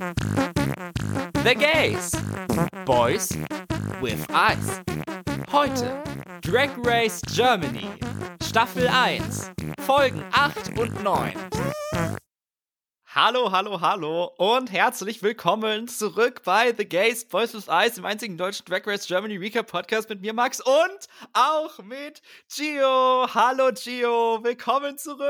The Gays. Boys with Eyes. Heute Drag Race Germany. Staffel 1. Folgen 8 und 9. Hallo, hallo, hallo und herzlich willkommen zurück bei The Gays Boys with Eyes, dem einzigen deutschen Drag Race Germany Recap Podcast mit mir, Max, und auch mit Gio. Hallo, Gio, willkommen zurück.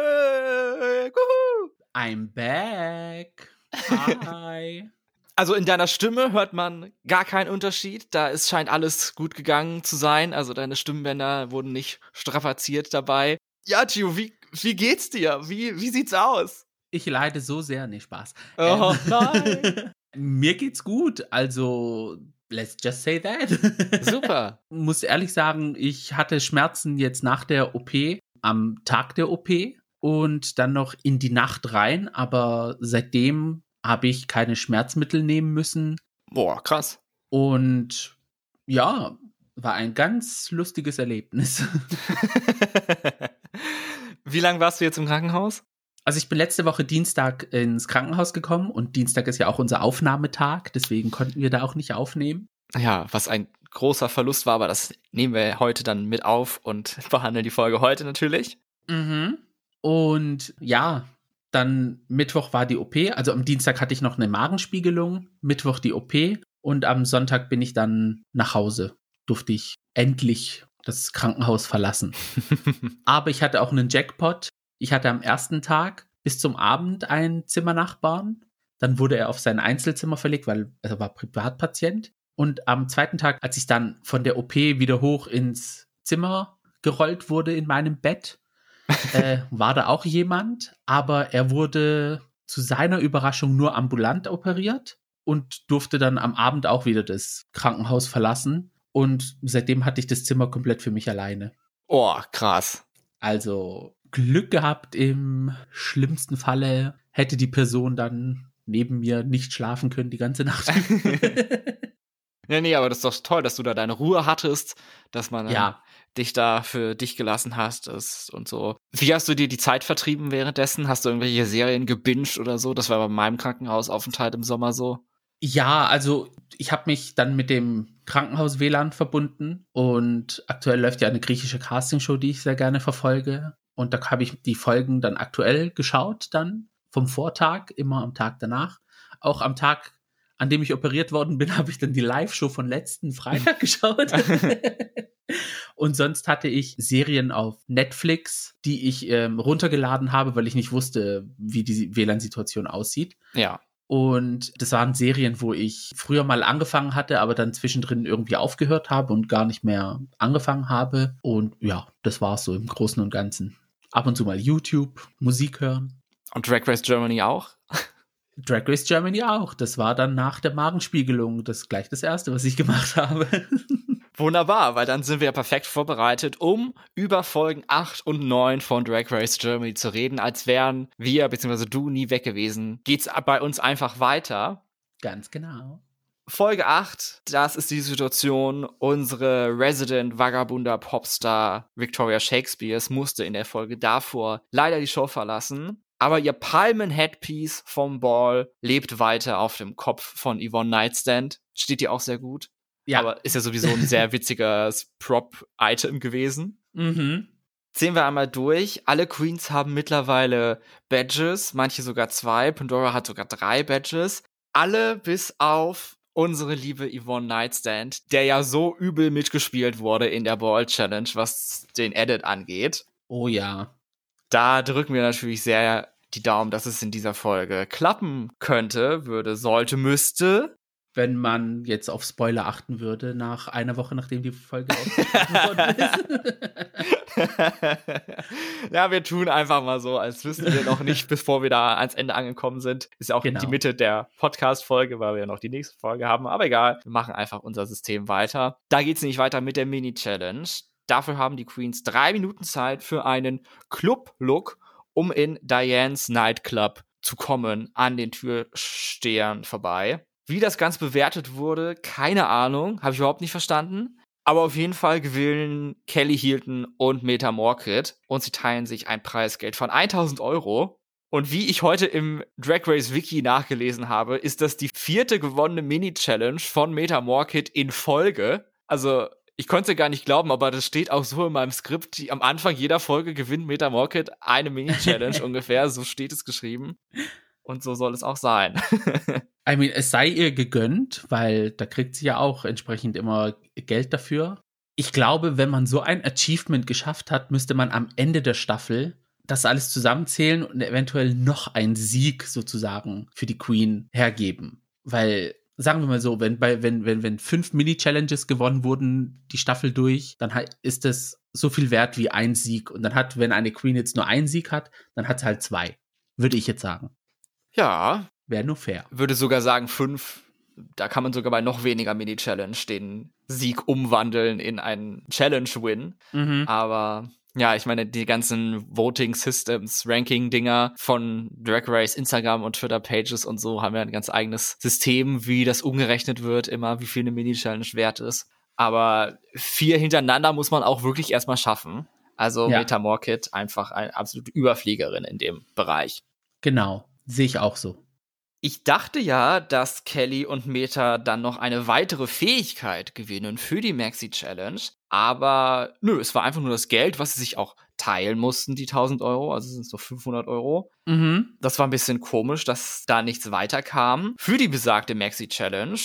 Woohoo. I'm back. Hi. Also in deiner Stimme hört man gar keinen Unterschied. Da ist, scheint alles gut gegangen zu sein. Also deine Stimmbänder wurden nicht strapaziert dabei. Ja, Gio, wie, wie geht's dir? Wie, wie sieht's aus? Ich leide so sehr. Nee, Spaß. Oh, Ähm, nein. Mir geht's gut. Also, let's just say that. Super. Muss ehrlich sagen, ich hatte Schmerzen jetzt nach der OP, am Tag der OP und dann noch in die Nacht rein. Aber seitdem habe ich keine Schmerzmittel nehmen müssen. Boah, krass. Und ja, war ein ganz lustiges Erlebnis. wie lange warst du jetzt im Krankenhaus? Also ich bin letzte Woche Dienstag ins Krankenhaus gekommen und Dienstag ist ja auch unser Aufnahmetag, deswegen konnten wir da auch nicht aufnehmen. Ja, was ein großer Verlust war, aber das nehmen wir heute dann mit auf und behandeln die Folge heute natürlich. Mhm. Und ja, dann Mittwoch war die OP, also am Dienstag hatte ich noch eine Magenspiegelung, Mittwoch die OP und am Sonntag bin ich dann nach Hause. Durfte ich endlich das Krankenhaus verlassen. Aber ich hatte auch einen Jackpot. Ich hatte am ersten Tag bis zum Abend einen Zimmernachbarn. Dann wurde er auf sein Einzelzimmer verlegt, weil er war Privatpatient. Und am zweiten Tag, als ich dann von der OP wieder hoch ins Zimmer gerollt wurde in meinem Bett, äh, war da auch jemand, aber er wurde zu seiner Überraschung nur ambulant operiert und durfte dann am Abend auch wieder das Krankenhaus verlassen. Und seitdem hatte ich das Zimmer komplett für mich alleine. Oh, krass. Also Glück gehabt im schlimmsten Falle hätte die Person dann neben mir nicht schlafen können die ganze Nacht. Nee, nee, aber das ist doch toll, dass du da deine Ruhe hattest, dass man ja, dich da für dich gelassen hast ist und so. Wie hast du dir die Zeit vertrieben währenddessen? Hast du irgendwelche Serien gebinged oder so? Das war bei meinem Krankenhausaufenthalt im Sommer so. Ja, also ich habe mich dann mit dem Krankenhaus WLAN verbunden und aktuell läuft ja eine griechische Castingshow, die ich sehr gerne verfolge. Und da habe ich die Folgen dann aktuell geschaut, dann vom Vortag, immer am Tag danach. Auch am Tag, an dem ich operiert worden bin, habe ich dann die Live-Show von letzten Freitag geschaut. und sonst hatte ich Serien auf Netflix, die ich ähm, runtergeladen habe, weil ich nicht wusste, wie die WLAN-Situation aussieht. Ja. Und das waren Serien, wo ich früher mal angefangen hatte, aber dann zwischendrin irgendwie aufgehört habe und gar nicht mehr angefangen habe. Und ja, das war es so im Großen und Ganzen. Ab und zu mal YouTube, Musik hören. Und Drag Race Germany auch? Drag Race Germany auch. Das war dann nach der Magenspiegelung das gleich das erste, was ich gemacht habe. Wunderbar, weil dann sind wir perfekt vorbereitet, um über Folgen 8 und 9 von Drag Race Germany zu reden, als wären wir bzw. du nie weg gewesen. Geht's bei uns einfach weiter. Ganz genau. Folge 8, das ist die Situation. Unsere Resident Vagabunder Popstar Victoria Shakespeare musste in der Folge davor leider die Show verlassen. Aber ihr Palmen-Headpiece vom Ball lebt weiter auf dem Kopf von Yvonne Nightstand. Steht ihr auch sehr gut. Ja. Aber ist ja sowieso ein sehr witziges Prop-Item gewesen. Mhm. Sehen wir einmal durch. Alle Queens haben mittlerweile Badges, manche sogar zwei. Pandora hat sogar drei Badges. Alle bis auf unsere liebe Yvonne Nightstand, der ja so übel mitgespielt wurde in der Ball Challenge, was den Edit angeht. Oh ja. Da drücken wir natürlich sehr die Daumen, dass es in dieser Folge klappen könnte, würde, sollte, müsste. Wenn man jetzt auf Spoiler achten würde, nach einer Woche, nachdem die Folge worden ist. ja, wir tun einfach mal so, als wüssten wir noch nicht, bevor wir da ans Ende angekommen sind. Ist ja auch Genau. die Mitte der Podcast-Folge, weil wir ja noch die nächste Folge haben. Aber egal, wir machen einfach unser System weiter. Da geht's nämlich weiter mit der Mini-Challenge. Dafür haben die Queens drei Minuten Zeit für einen Club-Look, um in Dianes Nightclub zu kommen, an den Türstehern vorbei. Wie das Ganze bewertet wurde, keine Ahnung, habe ich überhaupt nicht verstanden. Aber auf jeden Fall gewinnen Kelly Hilton und Meta Morkit und sie teilen sich ein Preisgeld von 1000 Euro. Und wie ich heute im Drag Race Wiki nachgelesen habe, ist das die vierte gewonnene Mini-Challenge von Meta Morkit in Folge. Also, ich konnte gar nicht glauben, aber das steht auch so in meinem Skript. Die, am Anfang jeder Folge gewinnt Meta eine Mini-Challenge ungefähr. So steht es geschrieben. Und so soll es auch sein. I mean, es sei ihr gegönnt, weil da kriegt sie ja auch entsprechend immer Geld dafür. Ich glaube, wenn man so ein Achievement geschafft hat, müsste man am Ende der Staffel das alles zusammenzählen und eventuell noch einen Sieg sozusagen für die Queen hergeben. Weil, sagen wir mal so, wenn bei, wenn, wenn, wenn fünf Mini-Challenges gewonnen wurden, die Staffel durch, dann ist das so viel wert wie ein Sieg. Und dann hat, wenn eine Queen jetzt nur einen Sieg hat, dann hat sie halt zwei. Würde ich jetzt sagen. Ja. Wäre nur fair. Würde sogar sagen, fünf. Da kann man sogar bei noch weniger Mini-Challenge den Sieg umwandeln in einen Challenge-Win. Mhm. Aber ja, ich meine, die ganzen Voting Systems, Ranking-Dinger von Drag Race, Instagram und Twitter-Pages und so haben ja ein ganz eigenes System, wie das umgerechnet wird, immer, wie viel eine Mini-Challenge wert ist. Aber vier hintereinander muss man auch wirklich erstmal schaffen. Also ja. Meta Morkit einfach eine absolute Überfliegerin in dem Bereich. Genau, sehe ich auch so. Ich dachte ja, dass Kelly und Meta dann noch eine weitere Fähigkeit gewinnen für die Maxi Challenge. Aber nö, es war einfach nur das Geld, was sie sich auch teilen mussten, die 1000 Euro. Also sind es doch 500 Euro. Mhm. Das war ein bisschen komisch, dass da nichts weiterkam für die besagte Maxi Challenge.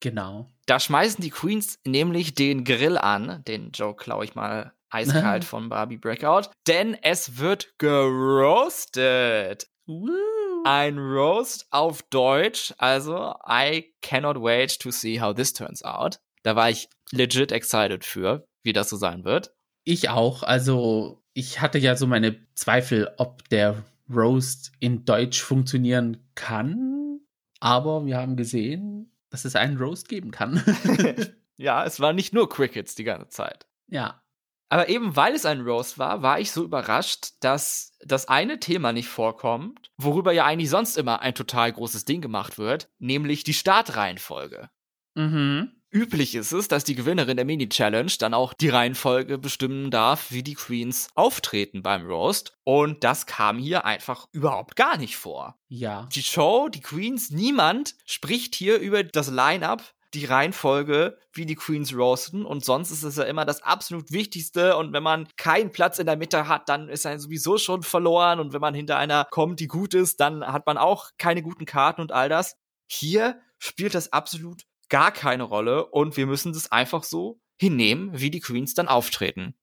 Genau. Da schmeißen die Queens nämlich den Grill an. Den Joke klaue ich mal eiskalt von Barbie Breakout. Denn es wird geroastet. Woo ein Roast auf Deutsch. Also, I cannot wait to see how this turns out. Da war ich legit excited für, wie das so sein wird. Ich auch. Also, ich hatte ja so meine Zweifel, ob der Roast in Deutsch funktionieren kann. Aber wir haben gesehen, dass es einen Roast geben kann. ja, es war nicht nur Crickets die ganze Zeit. Ja, aber eben weil es ein Roast war, war ich so überrascht, dass das eine Thema nicht vorkommt, worüber ja eigentlich sonst immer ein total großes Ding gemacht wird, nämlich die Startreihenfolge. Mhm. Üblich ist es, dass die Gewinnerin der Mini-Challenge dann auch die Reihenfolge bestimmen darf, wie die Queens auftreten beim Roast. Und das kam hier einfach überhaupt gar nicht vor. Ja. Die Show, die Queens, niemand spricht hier über das Line-up die Reihenfolge, wie die Queens roasten. Und sonst ist es ja immer das absolut Wichtigste. Und wenn man keinen Platz in der Mitte hat, dann ist er sowieso schon verloren. Und wenn man hinter einer kommt, die gut ist, dann hat man auch keine guten Karten und all das. Hier spielt das absolut gar keine Rolle. Und wir müssen das einfach so hinnehmen, wie die Queens dann auftreten.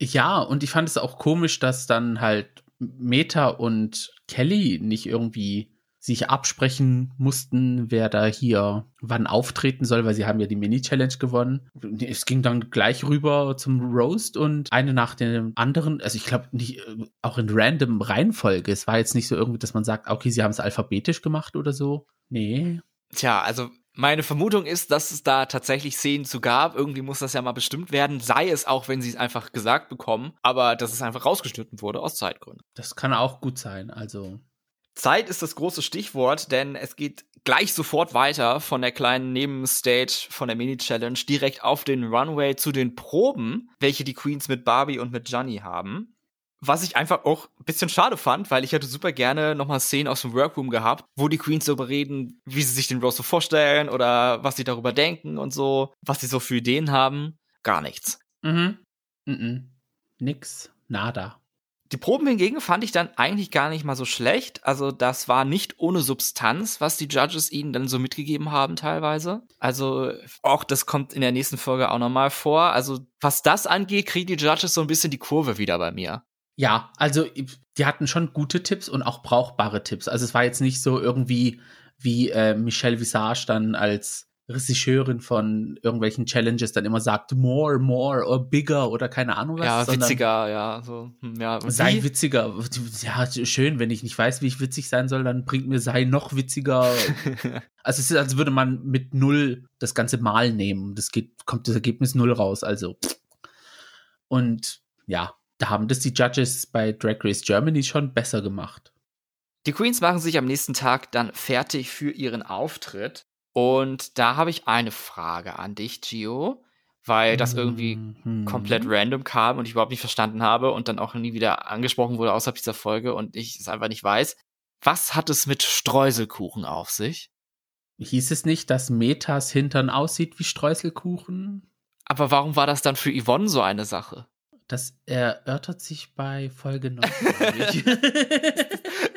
Ja, und ich fand es auch komisch, dass dann halt Meta und Kelly nicht irgendwie sich absprechen mussten, wer da hier wann auftreten soll, weil sie haben ja die Mini-Challenge gewonnen. Es ging dann gleich rüber zum Roast und eine nach dem anderen, also ich glaube nicht, äh, auch in random Reihenfolge. Es war jetzt nicht so irgendwie, dass man sagt, okay, sie haben es alphabetisch gemacht oder so. Nee. Tja, also meine Vermutung ist, dass es da tatsächlich Szenen zu gab. Irgendwie muss das ja mal bestimmt werden. Sei es auch, wenn sie es einfach gesagt bekommen, aber dass es einfach rausgeschnitten wurde aus Zeitgründen. Das kann auch gut sein. Also Zeit ist das große Stichwort, denn es geht gleich sofort weiter von der kleinen Nebenstage von der Mini-Challenge direkt auf den Runway zu den Proben, welche die Queens mit Barbie und mit Johnny haben. Was ich einfach auch ein bisschen schade fand, weil ich hätte super gerne nochmal Szenen aus dem Workroom gehabt, wo die Queens darüber reden, wie sie sich den Rose so vorstellen oder was sie darüber denken und so, was sie so für Ideen haben. Gar nichts. Mhm. Mhm. Nix. Nada. Die Proben hingegen fand ich dann eigentlich gar nicht mal so schlecht. Also das war nicht ohne Substanz, was die Judges ihnen dann so mitgegeben haben teilweise. Also auch das kommt in der nächsten Folge auch nochmal vor. Also was das angeht, kriegen die Judges so ein bisschen die Kurve wieder bei mir. Ja, also die hatten schon gute Tipps und auch brauchbare Tipps. Also es war jetzt nicht so irgendwie wie äh, Michelle Visage dann als Regisseurin von irgendwelchen Challenges dann immer sagt, more, more or bigger oder keine Ahnung was. Ja, witziger, ja. So, hm, ja. Sei witziger. Ja, schön, wenn ich nicht weiß, wie ich witzig sein soll, dann bringt mir sei noch witziger. also es ist, als würde man mit null das ganze Mal nehmen. Das geht, kommt das Ergebnis null raus, also. Und ja, da haben das die Judges bei Drag Race Germany schon besser gemacht. Die Queens machen sich am nächsten Tag dann fertig für ihren Auftritt. Und da habe ich eine Frage an dich, Gio. weil das irgendwie Mhm. komplett random kam und ich überhaupt nicht verstanden habe und dann auch nie wieder angesprochen wurde außerhalb dieser Folge und ich es einfach nicht weiß. Was hat es mit Streuselkuchen auf sich? Hieß es nicht, dass Metas Hintern aussieht wie Streuselkuchen? Aber warum war das dann für Yvonne so eine Sache? Das erörtert sich bei Folge 9.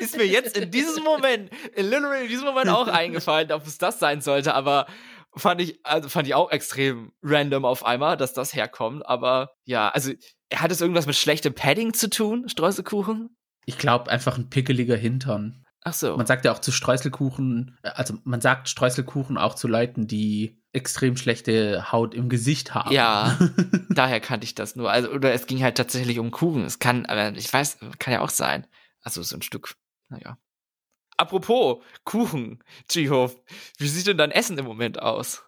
Ist mir jetzt in diesem Moment, literally in diesem Moment auch eingefallen, ob es das sein sollte, aber fand ich, also fand ich auch extrem random auf einmal, dass das herkommt. Aber ja, also hat es irgendwas mit schlechtem Padding zu tun, Streuselkuchen? ich glaube einfach ein pickeliger Hintern. Ach so. Man sagt ja auch zu Streuselkuchen, äh, also man sagt Streuselkuchen auch zu Leuten, die extrem schlechte Haut im Gesicht haben. Ja, daher kannte ich das nur. Also, oder es ging halt tatsächlich um Kuchen. Es kann, aber ich weiß, kann ja auch sein. Also so ein Stück, naja. Apropos Kuchen, Jiho, wie sieht denn dein Essen im Moment aus?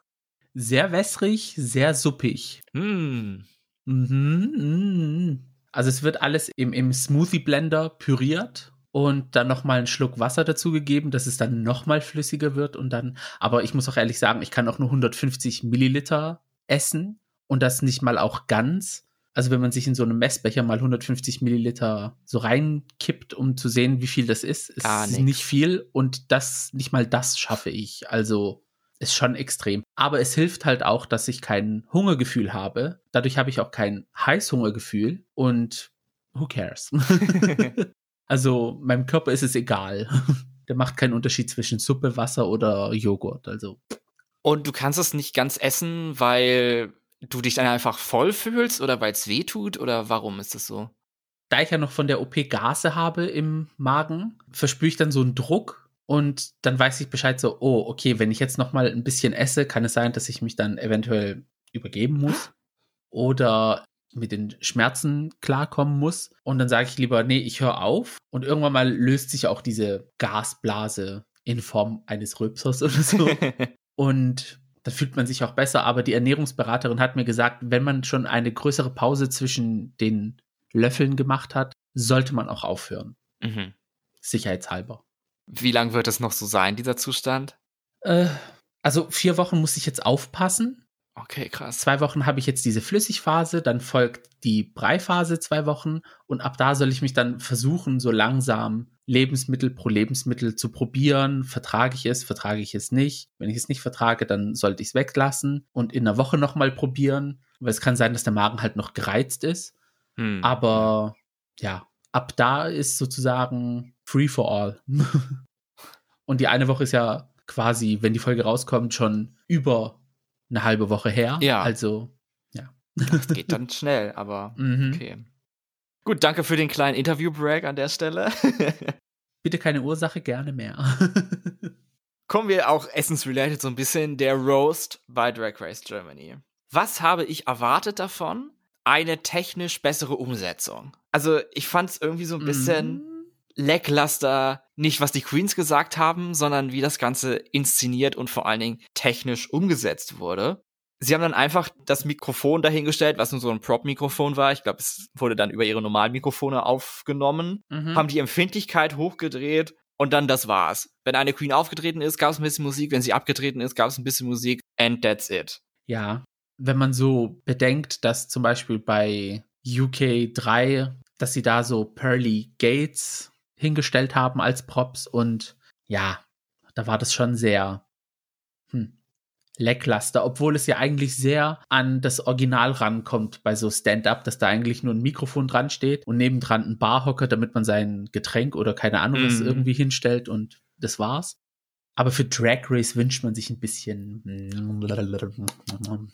Sehr wässrig, sehr suppig. Hm. Mhm, mhm. Also es wird alles im, im Smoothie-Blender püriert und dann nochmal einen Schluck Wasser dazugegeben, dass es dann nochmal flüssiger wird und dann, aber ich muss auch ehrlich sagen, ich kann auch nur 150 Milliliter essen und das nicht mal auch ganz. Also wenn man sich in so einem Messbecher mal 150 Milliliter so reinkippt, um zu sehen, wie viel das ist, ist Gar nix. nicht viel und das, nicht mal das schaffe ich. Also ist schon extrem. Aber es hilft halt auch, dass ich kein Hungergefühl habe. Dadurch habe ich auch kein Heißhungergefühl und who cares? also meinem Körper ist es egal. Der macht keinen Unterschied zwischen Suppe, Wasser oder Joghurt. Also Und du kannst es nicht ganz essen, weil du dich dann einfach voll fühlst oder weil es weh tut oder warum ist das so? da ich ja noch von der OP Gase habe im Magen, verspüre ich dann so einen Druck und dann weiß ich Bescheid so, oh, okay, wenn ich jetzt noch mal ein bisschen esse, kann es sein, dass ich mich dann eventuell übergeben muss oder mit den Schmerzen klarkommen muss. Und dann sage ich lieber, nee, ich höre auf. Und irgendwann mal löst sich auch diese Gasblase in Form eines Rülpsers oder so. Und dann fühlt man sich auch besser, aber die Ernährungsberaterin hat mir gesagt, wenn man schon eine größere Pause zwischen den Löffeln gemacht hat, sollte man auch aufhören. mhm. Sicherheitshalber. Wie lang wird es noch so sein, dieser Zustand? Äh, also vier Wochen muss ich jetzt aufpassen. Okay, krass. Zwei Wochen habe ich jetzt diese Flüssigphase, dann folgt die Breiphase zwei Wochen und ab da soll ich mich dann versuchen, so langsam Lebensmittel pro Lebensmittel zu probieren. Vertrage ich es, vertrage ich es nicht. Wenn ich es nicht vertrage, dann sollte ich es weglassen und in einer Woche nochmal probieren, weil es kann sein, dass der Magen halt noch gereizt ist. Hm. Aber ja, ab da ist sozusagen free for all. Und die eine Woche ist ja quasi, wenn die Folge rauskommt, schon über eine halbe Woche her. Ja. Also, Das geht dann schnell, aber mhm. okay. Gut, danke für den kleinen Interview-Break an der Stelle. bitte keine Ursache, gerne mehr. Kommen wir auch essensrelated so ein bisschen der Roast bei Drag Race Germany. Was habe ich erwartet davon? Eine technisch bessere Umsetzung. Also, ich fand es irgendwie so ein bisschen Mhm. lackluster, nicht was die Queens gesagt haben, sondern wie das Ganze inszeniert und vor allen Dingen technisch umgesetzt wurde. Sie haben dann einfach das Mikrofon dahingestellt, was nur so ein Prop-Mikrofon war. Ich glaube, es wurde dann über ihre normalen Mikrofone aufgenommen, Mhm. haben die Empfindlichkeit hochgedreht und dann das war's. Wenn eine Queen aufgetreten ist, gab es ein bisschen Musik. Wenn sie abgetreten ist, gab es ein bisschen Musik. And that's it. Ja, wenn man so bedenkt, dass zum Beispiel bei UK 3, dass sie da so Pearly Gates hingestellt haben als Props und ja, da war das schon sehr hm, lackluster, obwohl es ja eigentlich sehr an das Original rankommt bei so Stand-up, dass da eigentlich nur ein Mikrofon dran steht und nebendran ein Barhocker, damit man sein Getränk oder keine Ahnung was Mhm. irgendwie hinstellt und das war's. Aber für Drag Race wünscht man sich ein bisschen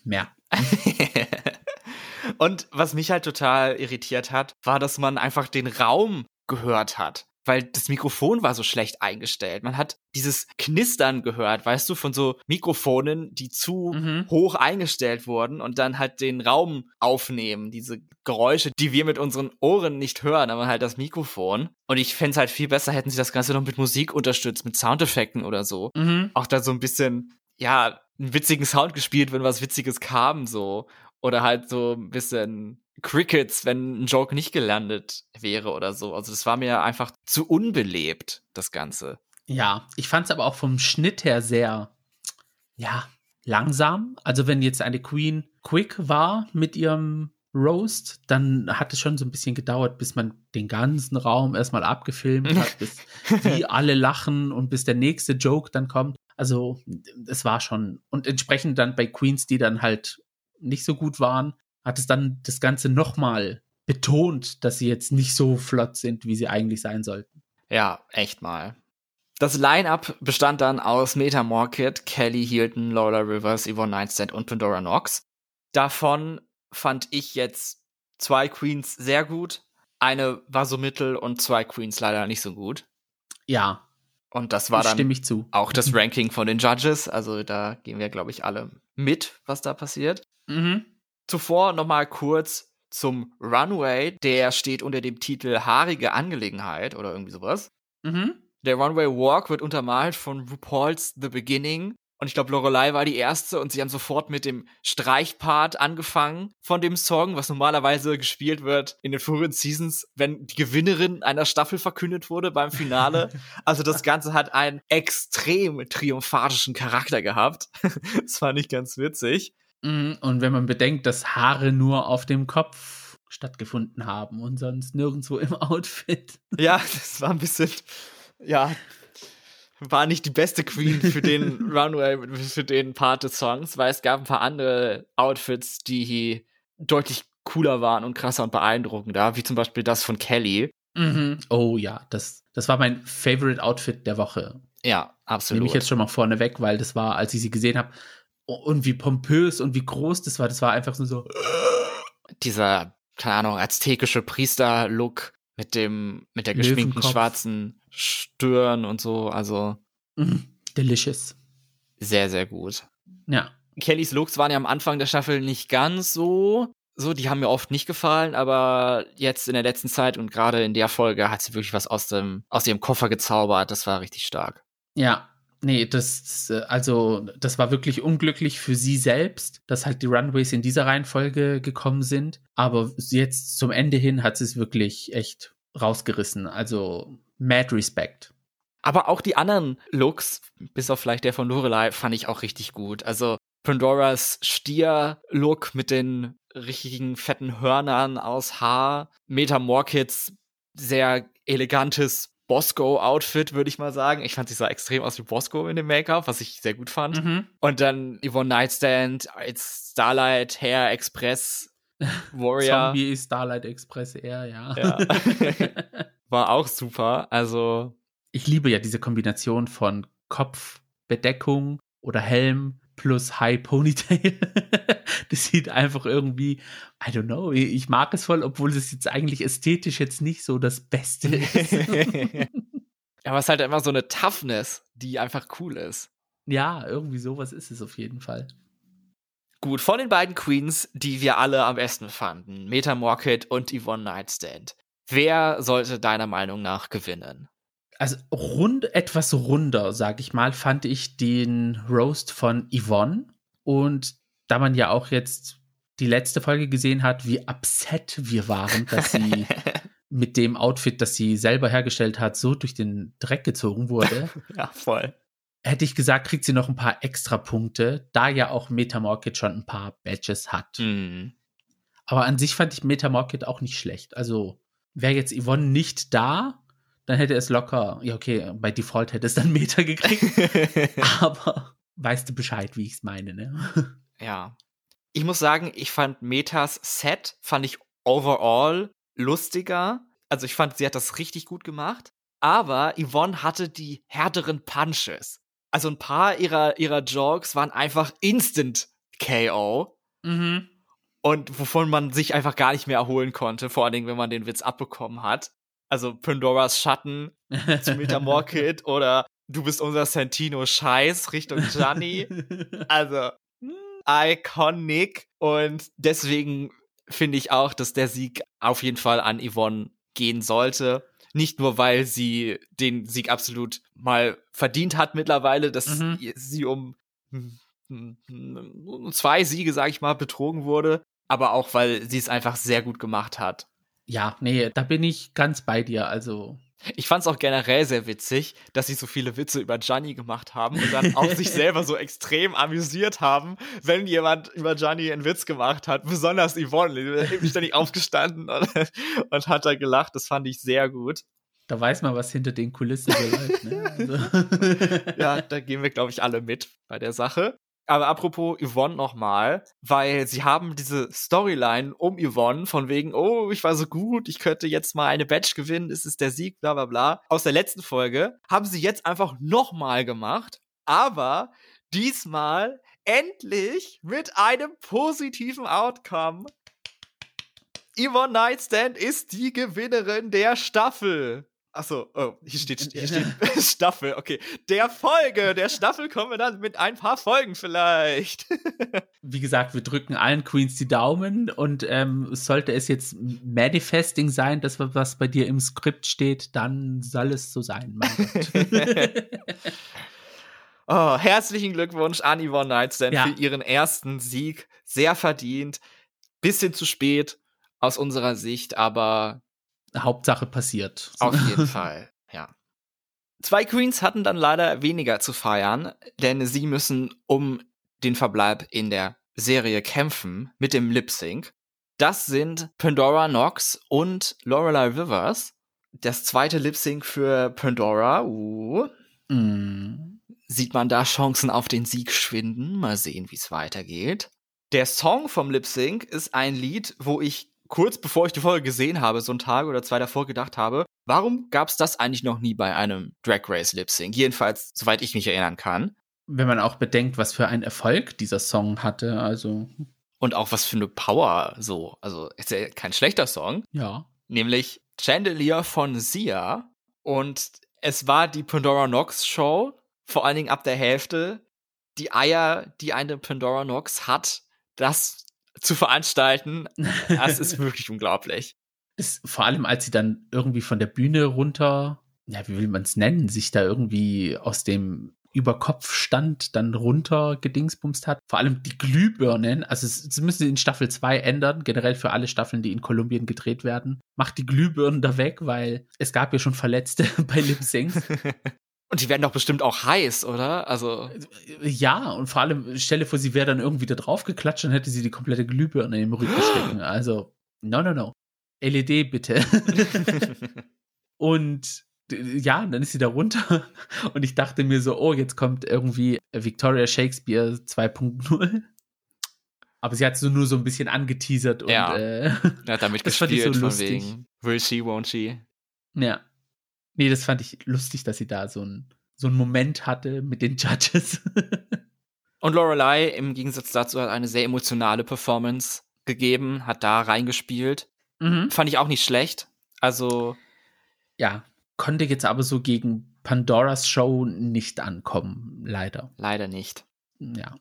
mehr. und was mich halt total irritiert hat, war, dass man einfach den Raum gehört hat. Weil das Mikrofon war so schlecht eingestellt. Man hat dieses Knistern gehört, weißt du, von so Mikrofonen, die zu Mhm. hoch eingestellt wurden und dann halt den Raum aufnehmen. Diese Geräusche, die wir mit unseren Ohren nicht hören, aber halt das Mikrofon. Und ich fände es halt viel besser, hätten sie das Ganze noch mit Musik unterstützt, mit Soundeffekten oder so Mhm. auch da so ein bisschen, ja, einen witzigen Sound gespielt, wenn was Witziges kam, so. Oder halt so ein bisschen Crickets, wenn ein Joke nicht gelandet wäre oder so. Also das war mir einfach zu unbelebt, das Ganze. Ja, ich fand es aber auch vom Schnitt her sehr, ja, langsam. Also wenn jetzt eine Queen quick war mit ihrem Roast, dann hat es schon so ein bisschen gedauert, bis man den ganzen Raum erstmal abgefilmt hat, bis die alle lachen und bis der nächste Joke dann kommt. Also es war schon. Und entsprechend dann bei Queens, die dann halt nicht so gut waren, hat es dann das Ganze nochmal betont, dass sie jetzt nicht so flott sind, wie sie eigentlich sein sollten. Ja, echt mal. Das Line-Up bestand dann aus Meta Morkit, Kelly Hilton, Laura Rivers, Yvonne Nightstand und Pandora Knox. Davon fand ich jetzt zwei Queens sehr gut. Eine war so mittel und zwei Queens leider nicht so gut. Ja. Und das war dann stimme ich zu. auch das Ranking von den Judges. Also da gehen wir, glaube ich, alle mit, was da passiert. Mhm. Zuvor nochmal kurz zum Runway. Der steht unter dem Titel Haarige Angelegenheit oder irgendwie sowas. Mhm. Der Runway Walk wird untermalt von RuPaul's The Beginning. Und ich glaube, Lorelei war die erste und sie haben sofort mit dem Streichpart angefangen von dem Song, was normalerweise gespielt wird in den früheren Seasons, wenn die Gewinnerin einer Staffel verkündet wurde beim Finale. also das Ganze hat einen extrem triumphatischen Charakter gehabt. das war nicht ganz witzig. Mhm. Und wenn man bedenkt, dass Haare nur auf dem Kopf stattgefunden haben und sonst nirgendwo im Outfit. Ja, das war ein bisschen ja, war nicht die beste Queen für den Runway, für den Part des Songs, weil es gab ein paar andere Outfits, die deutlich cooler waren und krasser und beeindruckender, wie zum Beispiel das von Kelly. Mhm. Oh ja, das, das war mein Favorite Outfit der Woche. Ja, absolut. Nehme ich jetzt schon mal vorne weg, weil das war, als ich sie gesehen habe, und wie pompös und wie groß das war, das war einfach nur so. Dieser, keine Ahnung, aztekische Priester-Look mit dem, mit der geschminkten schwarzen Stirn und so, also. Mm, delicious. Sehr, sehr gut. Ja. Kellys Looks waren ja am Anfang der Staffel nicht ganz so. So, die haben mir oft nicht gefallen, aber jetzt in der letzten Zeit und gerade in der Folge hat sie wirklich was aus dem, aus ihrem Koffer gezaubert. Das war richtig stark. Ja, Nee, das, also, das war wirklich unglücklich für sie selbst, dass halt die Runways in dieser Reihenfolge gekommen sind. Aber jetzt zum Ende hin hat sie es wirklich echt rausgerissen. Also, mad respect. Aber auch die anderen Looks, bis auf vielleicht der von Lorelei, fand ich auch richtig gut. Also, Pandoras Stier-Look mit den richtigen fetten Hörnern aus Haar. Meta Morkits sehr elegantes Bosco-Outfit, würde ich mal sagen. Ich fand, sie sah extrem aus wie Bosco in dem Make-up, was ich sehr gut fand. Mhm. Und dann Yvonne Nightstand als Starlight Hair Express Warrior. Zombie Starlight Express Air, ja. ja. War auch super. Also. Ich liebe ja diese Kombination von Kopfbedeckung oder Helm plus High Ponytail. das sieht einfach irgendwie, I don't know, ich mag es voll, obwohl es jetzt eigentlich ästhetisch jetzt nicht so das Beste ist. Aber es ist halt immer so eine Toughness, die einfach cool ist. Ja, irgendwie sowas ist es auf jeden Fall. Gut, von den beiden Queens, die wir alle am besten fanden, Meta Morkit und Yvonne Nightstand, wer sollte deiner Meinung nach gewinnen? Also rund, etwas runder, sag ich mal, fand ich den Roast von Yvonne. Und da man ja auch jetzt die letzte Folge gesehen hat, wie upset wir waren, dass sie mit dem Outfit, das sie selber hergestellt hat, so durch den Dreck gezogen wurde. ja, voll. Hätte ich gesagt, kriegt sie noch ein paar extra Punkte, da ja auch Metamorkit schon ein paar Badges hat. Mhm. Aber an sich fand ich Metamorkit auch nicht schlecht. Also wäre jetzt Yvonne nicht da, dann hätte es locker, ja, okay, bei Default hätte es dann Meter gekriegt. aber weißt du Bescheid, wie ich es meine, ne? Ja. Ich muss sagen, ich fand Metas Set, fand ich overall lustiger. Also ich fand, sie hat das richtig gut gemacht. Aber Yvonne hatte die härteren Punches. Also ein paar ihrer, ihrer Jokes waren einfach Instant KO. Mhm. Und wovon man sich einfach gar nicht mehr erholen konnte, vor allen Dingen, wenn man den Witz abbekommen hat also Pandoras Schatten zu Metamorkid oder du bist unser Santino Scheiß Richtung Gianni. also iconic und deswegen finde ich auch, dass der Sieg auf jeden Fall an Yvonne gehen sollte. Nicht nur, weil sie den Sieg absolut mal verdient hat mittlerweile, dass mhm. sie um zwei Siege, sag ich mal, betrogen wurde, aber auch, weil sie es einfach sehr gut gemacht hat ja, nee, da bin ich ganz bei dir. Also Ich fand es auch generell sehr witzig, dass sie so viele Witze über Gianni gemacht haben und dann auch sich selber so extrem amüsiert haben, wenn jemand über Gianni einen Witz gemacht hat. Besonders Yvonne, die ist ständig aufgestanden und, und hat da gelacht. Das fand ich sehr gut. Da weiß man, was hinter den Kulissen so läuft. Ne? Also. ja, da gehen wir, glaube ich, alle mit bei der Sache. Aber apropos Yvonne nochmal, weil sie haben diese Storyline um Yvonne von wegen, oh, ich war so gut, ich könnte jetzt mal eine Badge gewinnen, es ist der Sieg, bla bla bla. Aus der letzten Folge haben sie jetzt einfach nochmal gemacht, aber diesmal endlich mit einem positiven Outcome. Yvonne Nightstand ist die Gewinnerin der Staffel. Achso, oh, hier steht, hier steht Staffel, okay. Der Folge, der Staffel kommen wir dann mit ein paar Folgen vielleicht. Wie gesagt, wir drücken allen Queens die Daumen und ähm, sollte es jetzt Manifesting sein, das was bei dir im Skript steht, dann soll es so sein, mein Gott. oh, herzlichen Glückwunsch an Yvonne Nightstand ja. für ihren ersten Sieg. Sehr verdient. Bisschen zu spät aus unserer Sicht, aber Hauptsache passiert. Auf jeden Fall, ja. Zwei Queens hatten dann leider weniger zu feiern, denn sie müssen um den Verbleib in der Serie kämpfen mit dem Lip Sync. Das sind Pandora Knox und Lorelei Rivers. Das zweite Lip Sync für Pandora. Uh. Mm. Sieht man da Chancen auf den Sieg schwinden? Mal sehen, wie es weitergeht. Der Song vom Lip Sync ist ein Lied, wo ich kurz bevor ich die Folge gesehen habe, so einen Tag oder zwei davor gedacht habe, warum gab es das eigentlich noch nie bei einem Drag Race Lip Sync? Jedenfalls, soweit ich mich erinnern kann. Wenn man auch bedenkt, was für einen Erfolg dieser Song hatte, also. Und auch was für eine Power so. Also, ist ja kein schlechter Song. Ja. Nämlich Chandelier von Sia. Und es war die Pandora Nox Show, vor allen Dingen ab der Hälfte. Die Eier, die eine Pandora Nox hat, das zu veranstalten, das ist wirklich unglaublich. Ist, vor allem, als sie dann irgendwie von der Bühne runter, ja, wie will man es nennen, sich da irgendwie aus dem Überkopfstand dann runter gedingsbumst hat. Vor allem die Glühbirnen, also sie müssen sie in Staffel 2 ändern, generell für alle Staffeln, die in Kolumbien gedreht werden. Macht die Glühbirnen da weg, weil es gab ja schon Verletzte bei Lip Syncs. Und die werden doch bestimmt auch heiß, oder? Also. Ja, und vor allem, stelle vor, sie wäre dann irgendwie da drauf geklatscht und hätte sie die komplette Glühbirne im Rücken stecken. Also, no, no, no. LED bitte. und ja, dann ist sie da runter und ich dachte mir so, oh, jetzt kommt irgendwie Victoria Shakespeare 2.0. Aber sie hat so nur so ein bisschen angeteasert und ja, äh, ja damit gespielt so von lustig. wegen will she, won't she. Ja, Nee, das fand ich lustig, dass sie da so, ein, so einen Moment hatte mit den Judges. Und Lorelei im Gegensatz dazu hat eine sehr emotionale Performance gegeben, hat da reingespielt. Mhm. Fand ich auch nicht schlecht. Also. Ja, konnte jetzt aber so gegen Pandoras Show nicht ankommen, leider. Leider nicht. Ja.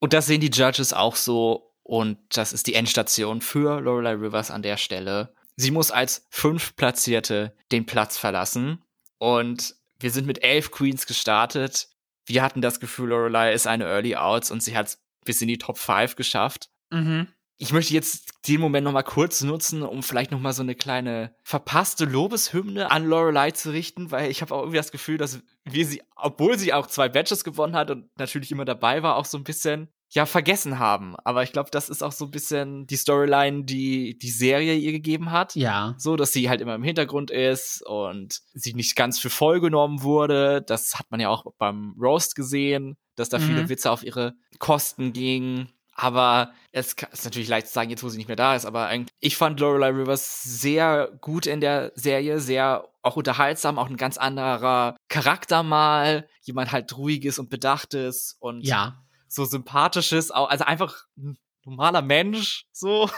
Und das sehen die Judges auch so. Und das ist die Endstation für Lorelei Rivers an der Stelle. Sie muss als fünf Platzierte den Platz verlassen. Und wir sind mit elf Queens gestartet. Wir hatten das Gefühl, Lorelei ist eine Early Outs und sie hat es bis in die Top 5 geschafft. Mhm. Ich möchte jetzt den Moment noch mal kurz nutzen, um vielleicht noch mal so eine kleine verpasste Lobeshymne an Lorelei zu richten, weil ich habe auch irgendwie das Gefühl, dass wir sie, obwohl sie auch zwei Badges gewonnen hat und natürlich immer dabei war, auch so ein bisschen ja vergessen haben. Aber ich glaube, das ist auch so ein bisschen die Storyline, die die Serie ihr gegeben hat. Ja. So, dass sie halt immer im Hintergrund ist und sie nicht ganz für voll genommen wurde. Das hat man ja auch beim Roast gesehen, dass da mhm. viele Witze auf ihre Kosten gingen. Aber es ist natürlich leicht zu sagen, jetzt wo sie nicht mehr da ist, aber ich fand Lorelei Rivers sehr gut in der Serie, sehr auch unterhaltsam, auch ein ganz anderer Charakter mal, jemand halt ruhiges und bedachtes und ja so sympathisches, also einfach ein normaler Mensch, so.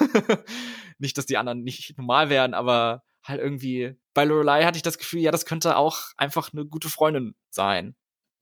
nicht, dass die anderen nicht normal wären, aber halt irgendwie, bei Lorelei hatte ich das Gefühl, ja, das könnte auch einfach eine gute Freundin sein.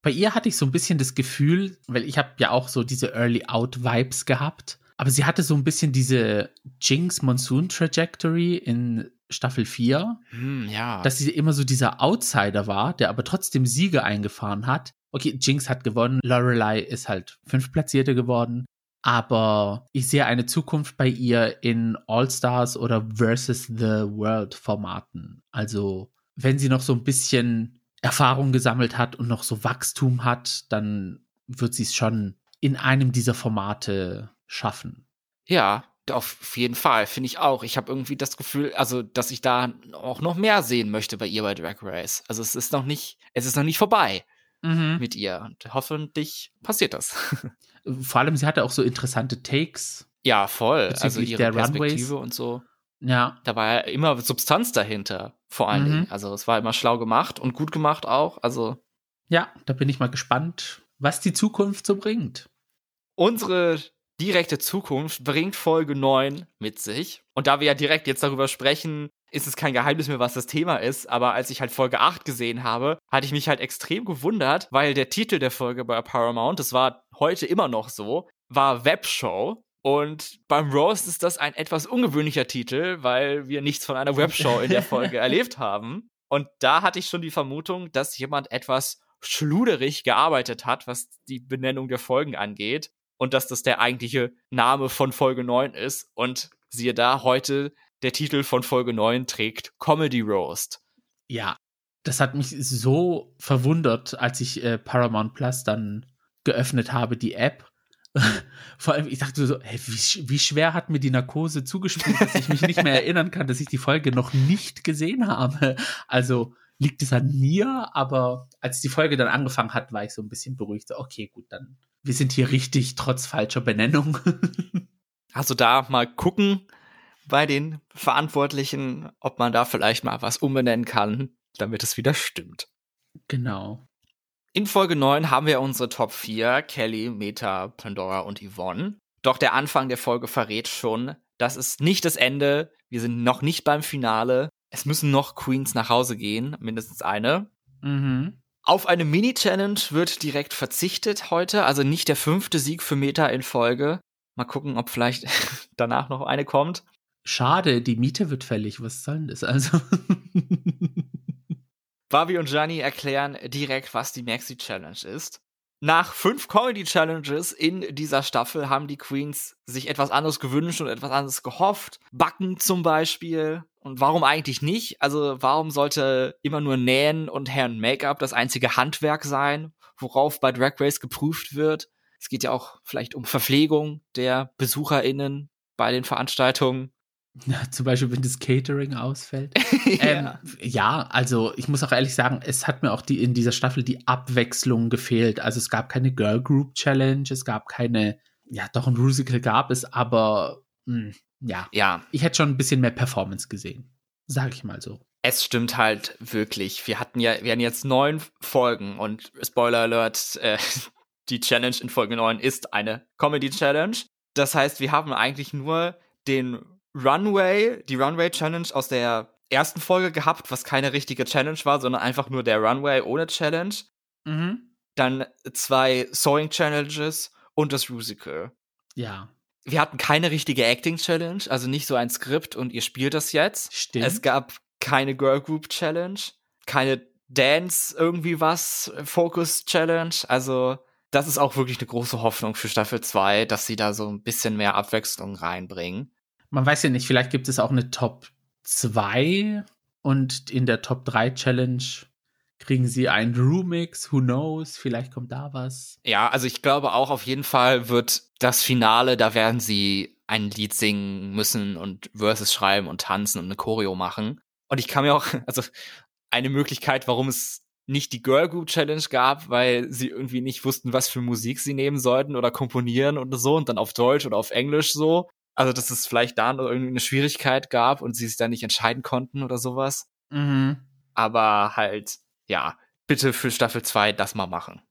Bei ihr hatte ich so ein bisschen das Gefühl, weil ich habe ja auch so diese Early Out Vibes gehabt, aber sie hatte so ein bisschen diese Jinx Monsoon Trajectory in Staffel 4, hm, ja. dass sie immer so dieser Outsider war, der aber trotzdem Siege eingefahren hat okay, Jinx hat gewonnen, Lorelei ist halt fünftplatzierte geworden, aber ich sehe eine Zukunft bei ihr in All-Stars oder Versus the World Formaten. Also wenn sie noch so ein bisschen Erfahrung gesammelt hat und noch so Wachstum hat, dann wird sie es schon in einem dieser Formate schaffen. Ja, auf jeden Fall, finde ich auch. Ich habe irgendwie das Gefühl, also, dass ich da auch noch mehr sehen möchte bei ihr bei Drag Race. Also es ist noch nicht, es ist noch nicht vorbei mhm. mit ihr. Und hoffentlich passiert das. Vor allem, sie hatte auch so interessante Takes. Ja, voll. Also ihre Perspektive Runways. und so. Ja. Da war ja immer Substanz dahinter, vor allen mhm. Dingen. Also es war immer schlau gemacht und gut gemacht auch. Also. Ja, da bin ich mal gespannt, was die Zukunft so bringt. Unsere direkte Zukunft bringt Folge 9 mit sich. Und da wir ja direkt jetzt darüber sprechen, ist es kein Geheimnis mehr, was das Thema ist. Aber als ich halt Folge 8 gesehen habe, hatte ich mich halt extrem gewundert, weil der Titel der Folge bei Paramount, das war heute immer noch so, war Webshow. Und beim Roast ist das ein etwas ungewöhnlicher Titel, weil wir nichts von einer Webshow in der Folge erlebt haben. Und da hatte ich schon die Vermutung, dass jemand etwas schluderig gearbeitet hat, was die Benennung der Folgen angeht und dass das der eigentliche Name von Folge 9 ist. Und siehe da, heute der Titel von Folge 9 trägt Comedy Roast. Ja, das hat mich so verwundert, als ich äh, Paramount Plus dann geöffnet habe, die App. Vor allem, ich dachte so, hey, wie, wie, schwer hat mir die Narkose zugespielt, dass ich mich nicht mehr erinnern kann, dass ich die Folge noch nicht gesehen habe. Also liegt es an mir, aber als die Folge dann angefangen hat, war ich so ein bisschen beruhigt. So, okay, gut, dann wir sind hier richtig, trotz falscher Benennung. also da mal gucken bei den Verantwortlichen, ob man da vielleicht mal was umbenennen kann, damit es wieder stimmt. Genau. In Folge 9 haben wir unsere Top 4, Kelly, Meta, Pandora und Yvonne. Doch der Anfang der Folge verrät schon, das ist nicht das Ende. Wir sind noch nicht beim Finale. Es müssen noch Queens nach Hause gehen, mindestens eine. Mhm. Auf eine Mini-Challenge wird direkt verzichtet heute, also nicht der fünfte Sieg für Meta in Folge. Mal gucken, ob vielleicht danach noch eine kommt. Schade, die Miete wird fällig. Was soll denn das also? Barbie und Gianni erklären direkt, was die Maxi Challenge ist. Nach fünf Comedy Challenges in dieser Staffel haben die Queens sich etwas anderes gewünscht und etwas anderes gehofft. Backen zum Beispiel. Und warum eigentlich nicht? Also warum sollte immer nur Nähen und Herren Make-up das einzige Handwerk sein, worauf bei Drag Race geprüft wird? Es geht ja auch vielleicht um Verpflegung der BesucherInnen bei den Veranstaltungen. Ja, zum Beispiel, wenn das Catering ausfällt. ja. Ähm, ja, also ich muss auch ehrlich sagen, es hat mir auch die in dieser Staffel die Abwechslung gefehlt. Also es gab keine Girl Group Challenge, es gab keine, ja, doch ein Musical gab es, aber mh, hm, ja. Ja. Ich hätte schon ein bisschen mehr Performance gesehen. Sag ich mal so. Es stimmt halt wirklich. Wir hatten ja, wir hatten jetzt neun Folgen und Spoiler Alert, äh, die Challenge in Folge neun ist eine Comedy Challenge. Das heißt, wir haben eigentlich nur den Runway, die Runway Challenge aus der ersten Folge gehabt, was keine richtige Challenge war, sondern einfach nur der Runway ohne Challenge. Mhm. Dann zwei Sewing Challenges und das Musical. Ja. Wir hatten keine richtige Acting Challenge, also nicht so ein Skript und ihr spielt das jetzt. Stimmt. Es gab keine Girl Group Challenge, keine Dance irgendwie was Focus Challenge, also das ist auch wirklich eine große Hoffnung für Staffel 2, dass sie da so ein bisschen mehr Abwechslung reinbringen man weiß ja nicht, vielleicht gibt es auch eine Top 2 und in der Top 3 Challenge kriegen sie einen Remix, who knows, vielleicht kommt da was. Ja, also ich glaube auch auf jeden Fall wird das Finale, da werden sie ein Lied singen müssen und Verses schreiben und tanzen und eine Choreo machen. Und ich kann mir auch, also eine Möglichkeit, warum es nicht die Girl Group Challenge gab, weil sie irgendwie nicht wussten, was für Musik sie nehmen sollten oder komponieren und so und dann auf Deutsch oder auf Englisch so. Also, dass es vielleicht da noch irgendwie eine Schwierigkeit gab und sie sich da nicht entscheiden konnten oder sowas. Mhm. Aber halt, ja, bitte für Staffel 2 das mal machen.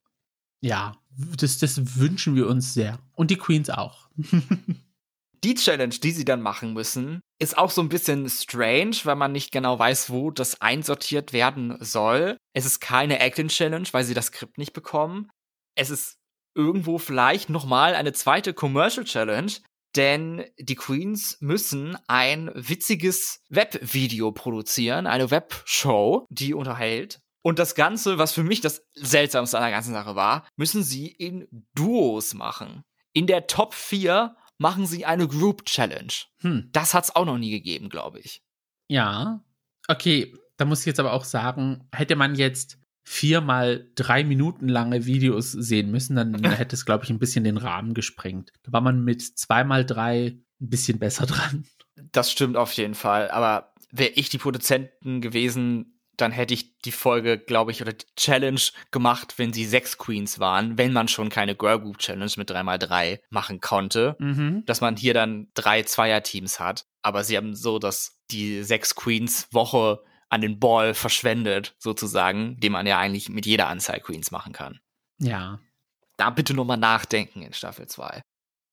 Ja, das, das wünschen wir uns sehr. Und die Queens auch. die Challenge, die sie dann machen müssen, ist auch so ein bisschen strange, weil man nicht genau weiß, wo das einsortiert werden soll. Es ist keine Acting Challenge, weil sie das Skript nicht bekommen. Es ist irgendwo vielleicht nochmal eine zweite Commercial Challenge, denn die Queens müssen ein witziges Webvideo produzieren, eine Webshow, die unterhält. Und das Ganze, was für mich das Seltsamste an der ganzen Sache war, müssen sie in Duos machen. In der Top 4 machen sie eine Group Challenge. Hm. Das hat's auch noch nie gegeben, glaube ich. Ja. Okay, Da muss ich jetzt aber auch sagen, hätte man jetzt viermal drei Minuten lange Videos sehen müssen, dann hätte es, glaube ich, ein bisschen den Rahmen gesprengt. Da war man mit zweimal drei ein bisschen besser dran. Das stimmt auf jeden Fall. Aber wäre ich die Produzenten gewesen, dann hätte ich die Folge, glaube ich, oder die Challenge gemacht, wenn sie sechs Queens waren, wenn man schon keine Girl Group Challenge mit 3x3 machen konnte, mhm. dass man hier dann drei Zweier-Teams hat. Aber sie haben so, dass die sechs Queens Woche an den Ball verschwendet, sozusagen, den man ja eigentlich mit jeder Anzahl Queens machen kann. Ja. Da bitte nochmal nachdenken in Staffel 2.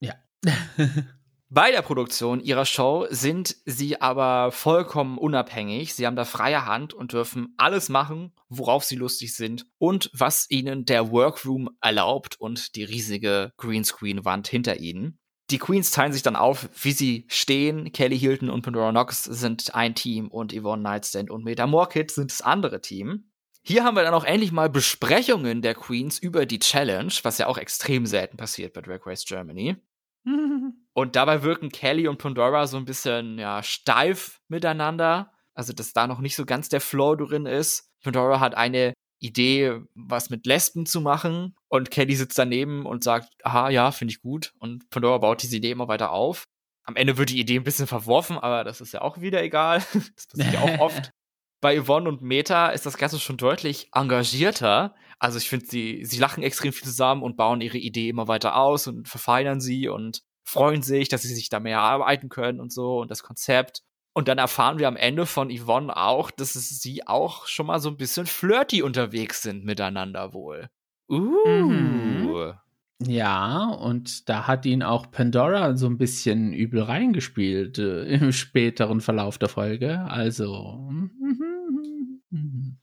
Ja. Bei der Produktion ihrer Show sind sie aber vollkommen unabhängig. Sie haben da freie Hand und dürfen alles machen, worauf sie lustig sind und was ihnen der Workroom erlaubt und die riesige Greenscreen-Wand hinter ihnen. Die Queens teilen sich dann auf, wie sie stehen. Kelly Hilton und Pandora Knox sind ein Team und Yvonne Nightstand und Meta Morkit sind das andere Team. Hier haben wir dann auch endlich mal Besprechungen der Queens über die Challenge, was ja auch extrem selten passiert bei Drag Race Germany. Und dabei wirken Kelly und Pandora so ein bisschen, ja, steif miteinander. Also, dass da noch nicht so ganz der Flow drin ist. Pandora hat eine Idee, was mit Lesben zu machen. Und Kelly sitzt daneben und sagt, aha, ja, finde ich gut. Und Pandora baut diese Idee immer weiter auf. Am Ende wird die Idee ein bisschen verworfen, aber das ist ja auch wieder egal. Das passiert ja auch oft. Bei Yvonne und Meta ist das Ganze schon deutlich engagierter. Also ich finde, sie, sie lachen extrem viel zusammen und bauen ihre Idee immer weiter aus und verfeinern sie und freuen sich, dass sie sich da mehr arbeiten können und so und das Konzept. Und dann erfahren wir am Ende von Yvonne auch, dass sie auch schon mal so ein bisschen flirty unterwegs sind miteinander wohl. Uh. Mhm. Ja, und da hat ihn auch Pandora so ein bisschen übel reingespielt äh, im späteren Verlauf der Folge. Also.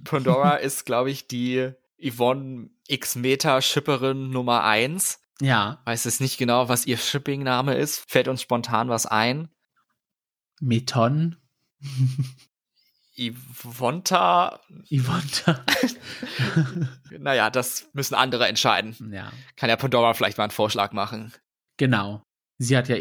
Pandora ist, glaube ich, die Yvonne X-Meter-Shipperin Nummer eins. Ja. Weiß es nicht genau, was ihr Shipping-Name ist. Fällt uns spontan was ein. Meton. Ivonta. Ivonta. naja, das müssen andere entscheiden. Ja. Kann ja Pandora vielleicht mal einen Vorschlag machen. Genau. Sie hat ja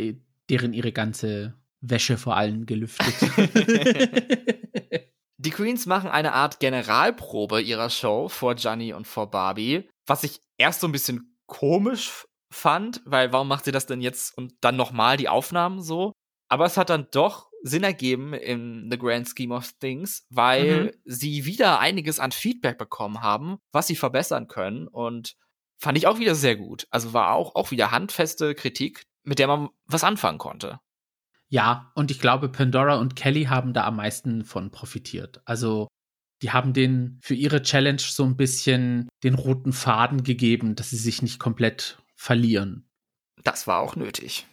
deren ihre ganze Wäsche vor allen gelüftet. Die Queens machen eine Art Generalprobe ihrer Show vor Gianni und vor Barbie, was ich erst so ein bisschen komisch fand, weil warum macht sie das denn jetzt und dann nochmal die Aufnahmen so? Aber es hat dann doch Sinn ergeben in the grand scheme of things, weil mhm. sie wieder einiges an Feedback bekommen haben, was sie verbessern können und fand ich auch wieder sehr gut. Also war auch, auch wieder handfeste Kritik, mit der man was anfangen konnte. Ja, und ich glaube, Pandora und Kelly haben da am meisten von profitiert. Also die haben den für ihre Challenge so ein bisschen den roten Faden gegeben, dass sie sich nicht komplett verlieren. Das war auch nötig.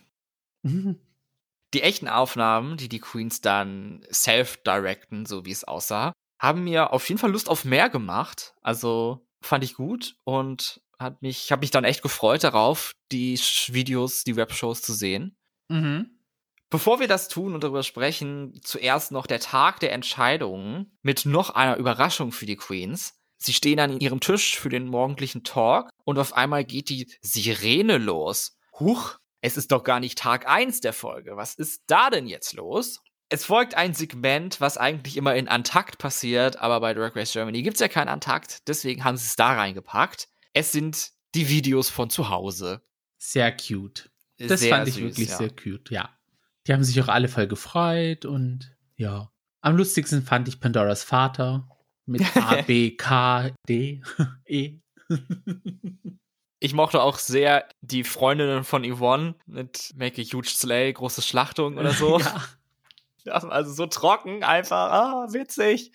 Die echten Aufnahmen, die die Queens dann self-directen, so wie es aussah, haben mir auf jeden Fall Lust auf mehr gemacht. Also fand ich gut und hat mich, habe mich dann echt gefreut darauf, die Videos, die Webshows zu sehen. Mhm. Bevor wir das tun und darüber sprechen, zuerst noch der Tag der Entscheidungen mit noch einer Überraschung für die Queens. Sie stehen an ihrem Tisch für den morgendlichen Talk und auf einmal geht die Sirene los. Huch, es ist doch gar nicht Tag 1 der Folge. Was ist da denn jetzt los? Es folgt ein Segment, was eigentlich immer in Antakt passiert, aber bei Drag Race Germany gibt's ja keinen Antakt, deswegen haben sie es da reingepackt. Es sind die Videos von zu Hause. Sehr cute. Das Sehr fand ich süß, wirklich ja. sehr cute, ja. Die haben sich auch alle voll gefreut und ja. Am lustigsten fand ich Pandoras Vater mit A, B, K, D, E. Ich mochte auch sehr die Freundinnen von Yvonne mit Make a Huge Slay, große Schlachtung oder so. ja. Also so trocken, einfach, ah, witzig.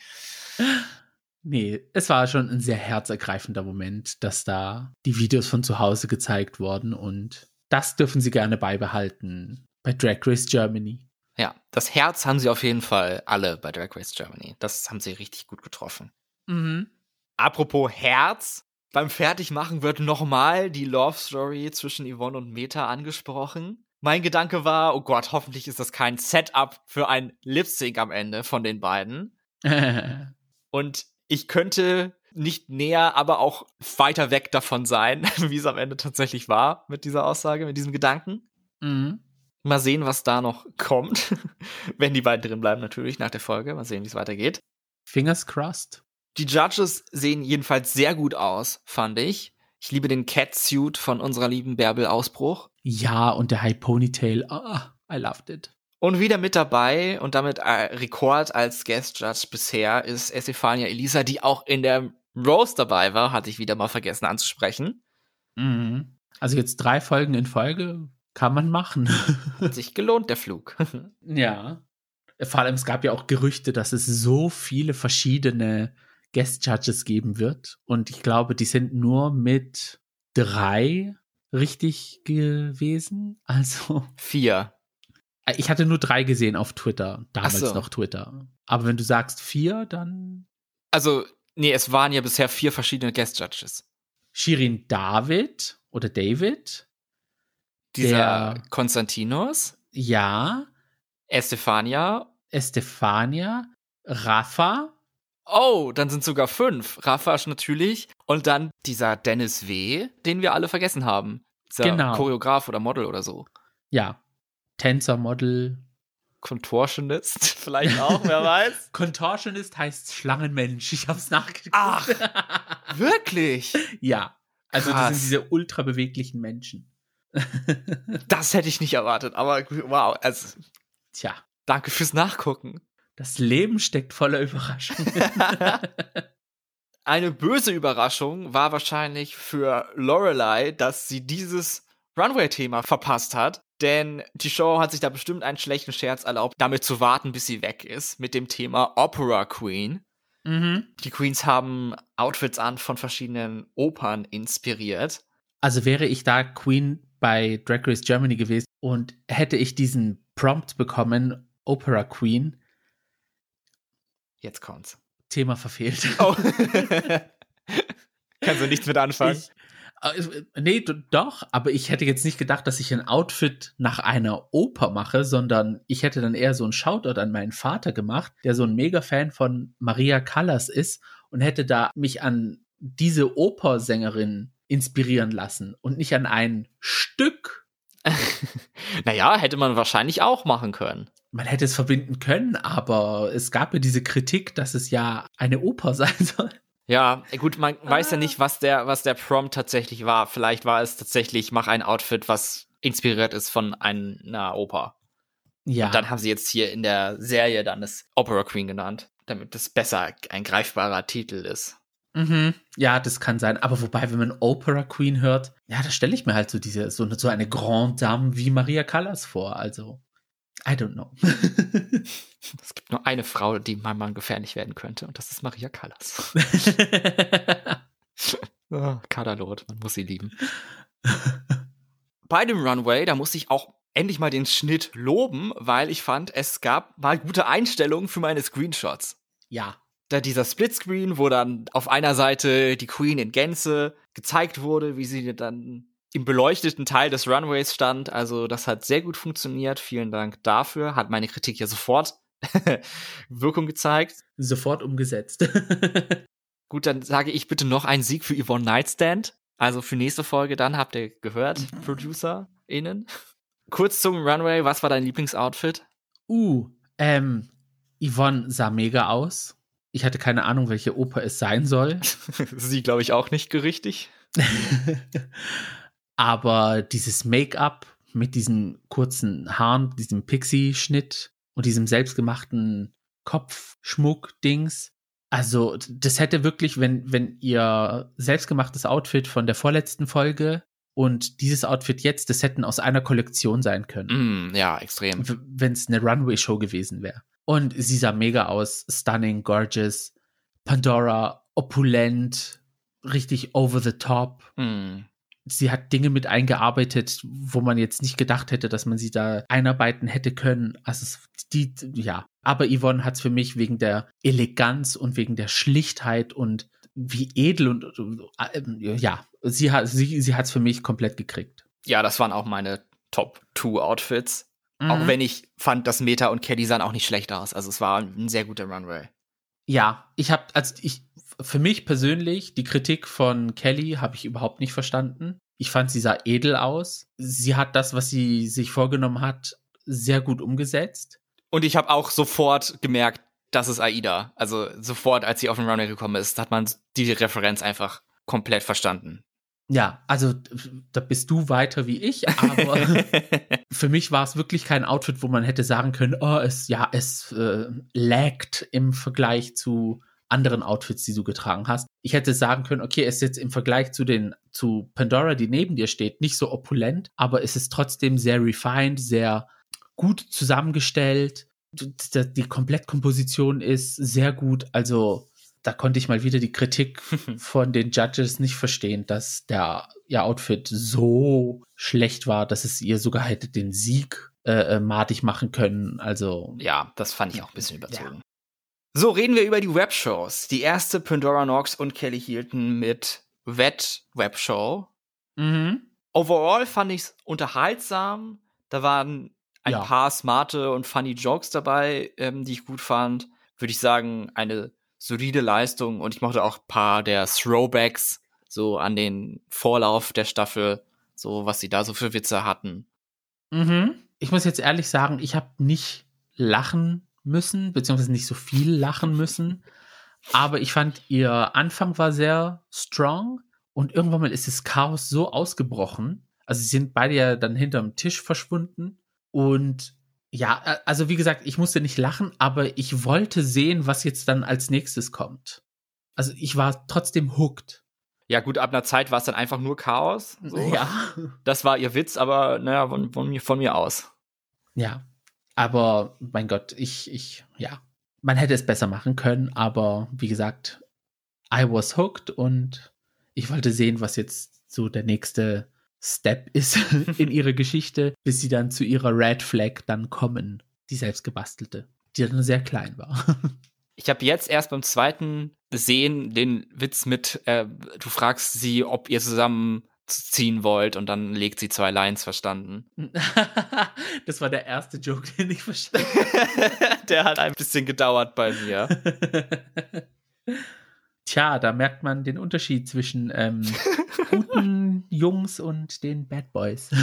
Nee, es war schon ein sehr herzergreifender Moment, dass da die Videos von zu Hause gezeigt wurden und das dürfen sie gerne beibehalten bei Drag Race Germany. Ja, das Herz haben sie auf jeden Fall alle bei Drag Race Germany. Das haben sie richtig gut getroffen. Mhm. Apropos Herz, beim Fertigmachen wird nochmal die Love Story zwischen Yvonne und Meta angesprochen. Mein Gedanke war, oh Gott, hoffentlich ist das kein Setup für ein Lip Sync am Ende von den beiden. und ich könnte nicht näher, aber auch weiter weg davon sein, wie es am Ende tatsächlich war mit dieser Aussage, mit diesem Gedanken. Mhm. Mal sehen, was da noch kommt. Wenn die beiden drin bleiben, natürlich nach der Folge. Mal sehen, wie es weitergeht. Fingers crossed. Die Judges sehen jedenfalls sehr gut aus, fand ich. Ich liebe den Catsuit von unserer lieben Bärbel Ausbruch. Ja, und der High Ponytail. Ah, I loved it. Und wieder mit dabei und damit äh, Rekord als Guest Judge bisher ist Estefania Elisa, die auch in der Rose dabei war, hatte ich wieder mal vergessen anzusprechen. Mhm. Also jetzt drei Folgen in Folge kann man machen. Hat sich gelohnt, der Flug. ja. Vor allem, es gab ja auch Gerüchte, dass es so viele verschiedene Guest Judges geben wird. Und ich glaube, die sind nur mit drei richtig gewesen. Also. Vier. Ich hatte nur drei gesehen auf Twitter, damals so. noch Twitter. Aber wenn du sagst vier, dann. Also, nee, es waren ja bisher vier verschiedene Guest Judges. Shirin David oder David. Dieser Der- Konstantinos, Ja. Estefania. Estefania. Rafa. Oh, dann sind sogar fünf. Rafasch natürlich. Und dann dieser Dennis W., den wir alle vergessen haben. Dieser Genau. Choreograf oder Model oder so. Ja. Tänzer, Model. Contortionist vielleicht auch, wer weiß. Contortionist heißt Schlangenmensch. Ich hab's nachgeguckt. Ach. Wirklich? Ja. Also das Krass. sind diese ultra beweglichen Menschen. Das hätte ich nicht erwartet, aber wow. Also, Tja, danke fürs Nachgucken. das Leben steckt voller Überraschungen. Eine böse Überraschung war wahrscheinlich für Lorelei, dass sie dieses Runway-Thema verpasst hat. Denn die Show hat sich da bestimmt einen schlechten Scherz erlaubt, damit zu warten, bis sie weg ist, mit dem Thema Opera Queen. mhm. Die Queens haben Outfits an von verschiedenen Opern inspiriert. Also wäre ich da Queen bei Drag Race Germany gewesen und hätte ich diesen Prompt bekommen, Opera Queen, Jetzt kommt's. Thema verfehlt. Oh. Kannst du nichts mit anfangen? Ich, äh, nee, doch, aber ich hätte jetzt nicht gedacht, dass ich ein Outfit nach einer Oper mache, sondern ich hätte dann eher so einen Shoutout an meinen Vater gemacht, der so ein Mega-Fan von Maria Callas ist und hätte da mich an diese Opersängerin inspirieren lassen und nicht an ein Stück. naja, hätte man wahrscheinlich auch machen können. Man hätte es verbinden können, aber es gab ja diese Kritik, dass es ja eine Oper sein soll. Ja, gut, man weiß ja nicht, was der, was der Prompt tatsächlich war. Vielleicht war es tatsächlich, mach ein Outfit, was inspiriert ist von einer Oper. Ja, Und dann haben sie jetzt hier in der Serie dann das Opera Queen genannt, damit das besser ein greifbarer Titel ist. Mhm. Ja, das kann sein. Aber wobei, wenn man Opera Queen hört, ja, da stelle ich mir halt so diese, so eine, so eine Grande Dame wie Maria Callas vor. Also, I don't know. Es gibt nur eine Frau, die meinem Mann gefährlich werden könnte, und das ist Maria Callas. oh, Kadalot, man muss sie lieben. Bei dem Runway, da muss ich auch endlich mal den Schnitt loben, weil ich fand, es gab mal gute Einstellungen für meine Screenshots. ja. Da dieser Splitscreen, wo dann auf einer Seite die Queen in Gänze gezeigt wurde, wie sie dann im beleuchteten Teil des Runways stand. Also das hat sehr gut funktioniert. Vielen Dank dafür. Hat meine Kritik ja sofort Wirkung gezeigt. Sofort umgesetzt. Gut, dann sage ich bitte noch einen Sieg für Yvonne Nightstand. Also für nächste Folge dann, habt ihr gehört, ProducerInnen. Kurz zum Runway, was war dein Lieblingsoutfit? uh, ähm, Yvonne sah mega aus. Ich hatte keine Ahnung, welche Oper es sein soll. Sie, glaube ich, auch nicht richtig. Aber dieses Make-up mit diesen kurzen Haaren, diesem Pixie-Schnitt und diesem selbstgemachten Kopfschmuck-Dings. Also, das hätte wirklich, wenn, wenn ihr selbstgemachtes Outfit von der vorletzten Folge und dieses Outfit jetzt, das hätten aus einer Kollektion sein können. Mm, ja, extrem. wenn es eine Runway-Show gewesen wäre. Und sie sah mega aus, stunning, gorgeous. Pandora, opulent, richtig over the top. Mm. Sie hat Dinge mit eingearbeitet, wo man jetzt nicht gedacht hätte, dass man sie da einarbeiten hätte können. Also die, ja. Aber Yvonne hat es für mich wegen der Eleganz und wegen der Schlichtheit und wie edel und äh, ja, sie hat sie, sie hat es für mich komplett gekriegt. Ja, das waren auch meine Top 2 Outfits. Auch Mhm. wenn ich fand, dass Meta und Kelly sahen auch nicht schlecht aus. Also es war ein sehr guter Runway. Ja, ich habe, also ich, für mich persönlich, die Kritik von Kelly habe ich überhaupt nicht verstanden. Ich fand, sie sah edel aus. Sie hat das, was sie sich vorgenommen hat, sehr gut umgesetzt. Und ich habe auch sofort gemerkt, das ist Aida. Also sofort, als sie auf den Runway gekommen ist, hat man die Referenz einfach komplett verstanden. Ja, also da bist du weiter wie ich, aber für mich war es wirklich kein Outfit, wo man hätte sagen können, oh, es ja, es äh, laggt im Vergleich zu anderen Outfits, die du getragen hast. Ich hätte sagen können, okay, es ist jetzt im Vergleich zu den zu Pandora, die neben dir steht, nicht so opulent, aber es ist trotzdem sehr refined, sehr gut zusammengestellt. Die, die Komplettkomposition ist sehr gut, also da konnte ich mal wieder die Kritik von den Judges nicht verstehen, dass der ihr Outfit so schlecht war, dass es ihr sogar hätte den Sieg äh, äh madig machen können. Also ja, das fand ich auch ein bisschen überzogen. Ja. So reden wir über die Webshows. Die erste Pandora Knox und Kelly Hilton mit Wet Webshow. Mhm. Overall fand ich es unterhaltsam. Da waren ein ja. paar smarte und funny Jokes dabei, ähm, die ich gut fand. Würde ich sagen, eine solide Leistung und ich mochte auch ein paar der Throwbacks so an den Vorlauf der Staffel, so was sie da so für Witze hatten. Mhm. Ich muss jetzt ehrlich sagen, ich habe nicht lachen müssen, beziehungsweise nicht so viel lachen müssen, aber ich fand ihr Anfang war sehr strong und irgendwann mal ist das Chaos so ausgebrochen. Also sie sind beide ja dann hinterm Tisch verschwunden und ja, äh, also wie gesagt, ich musste nicht lachen, aber ich wollte sehen, was jetzt dann als nächstes kommt. Also ich war trotzdem hooked. Ja, gut, ab einer Zeit war es dann einfach nur Chaos. So. Ja. Das war ihr Witz, aber naja, von, von, mir, von mir aus. Ja. Aber mein Gott, ich, ich, ja. Man hätte es besser machen können, aber wie gesagt, I was hooked und ich wollte sehen, was jetzt so der nächste Step ist in ihrer Geschichte, bis sie dann zu ihrer Red Flag dann kommen, die selbst gebastelte, die dann sehr klein war. Ich habe jetzt erst beim zweiten Sehen den Witz mit, äh, du fragst sie, ob ihr zusammen ziehen wollt und dann legt sie zwei Lines verstanden. das war der erste Joke, den ich verstanden Der hat ein bisschen gedauert bei mir. Tja, da merkt man den Unterschied zwischen ähm, guten Jungs und den Bad Boys.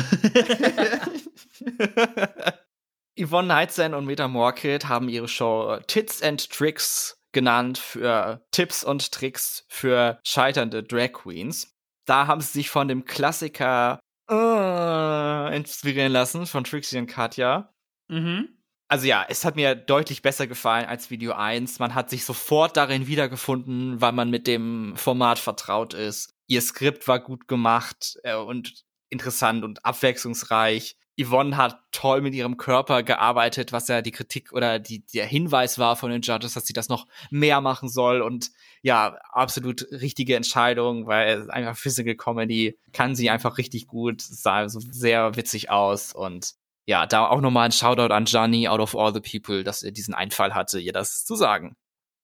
Yvonne Heitzen und Meta Morkit haben ihre Show Tits and Tricks genannt für Tipps und Tricks für scheiternde Drag Queens. Da haben sie sich von dem Klassiker äh, inspirieren lassen von Trixie und Katja. Mhm also ja, es hat mir deutlich besser gefallen als Video 1. Man hat sich sofort darin wiedergefunden, weil man mit dem Format vertraut ist. Ihr Skript war gut gemacht äh, und interessant und abwechslungsreich. Yvonne hat toll mit ihrem Körper gearbeitet, was ja die Kritik oder die, der Hinweis war von den Judges, dass sie das noch mehr machen soll. Und ja, absolut richtige Entscheidung, weil einfach Physical Comedy kann sie einfach richtig gut, sah so sehr witzig aus und ja, da auch nochmal ein Shoutout an Gianni out of all the people, dass er diesen Einfall hatte, ihr das zu sagen.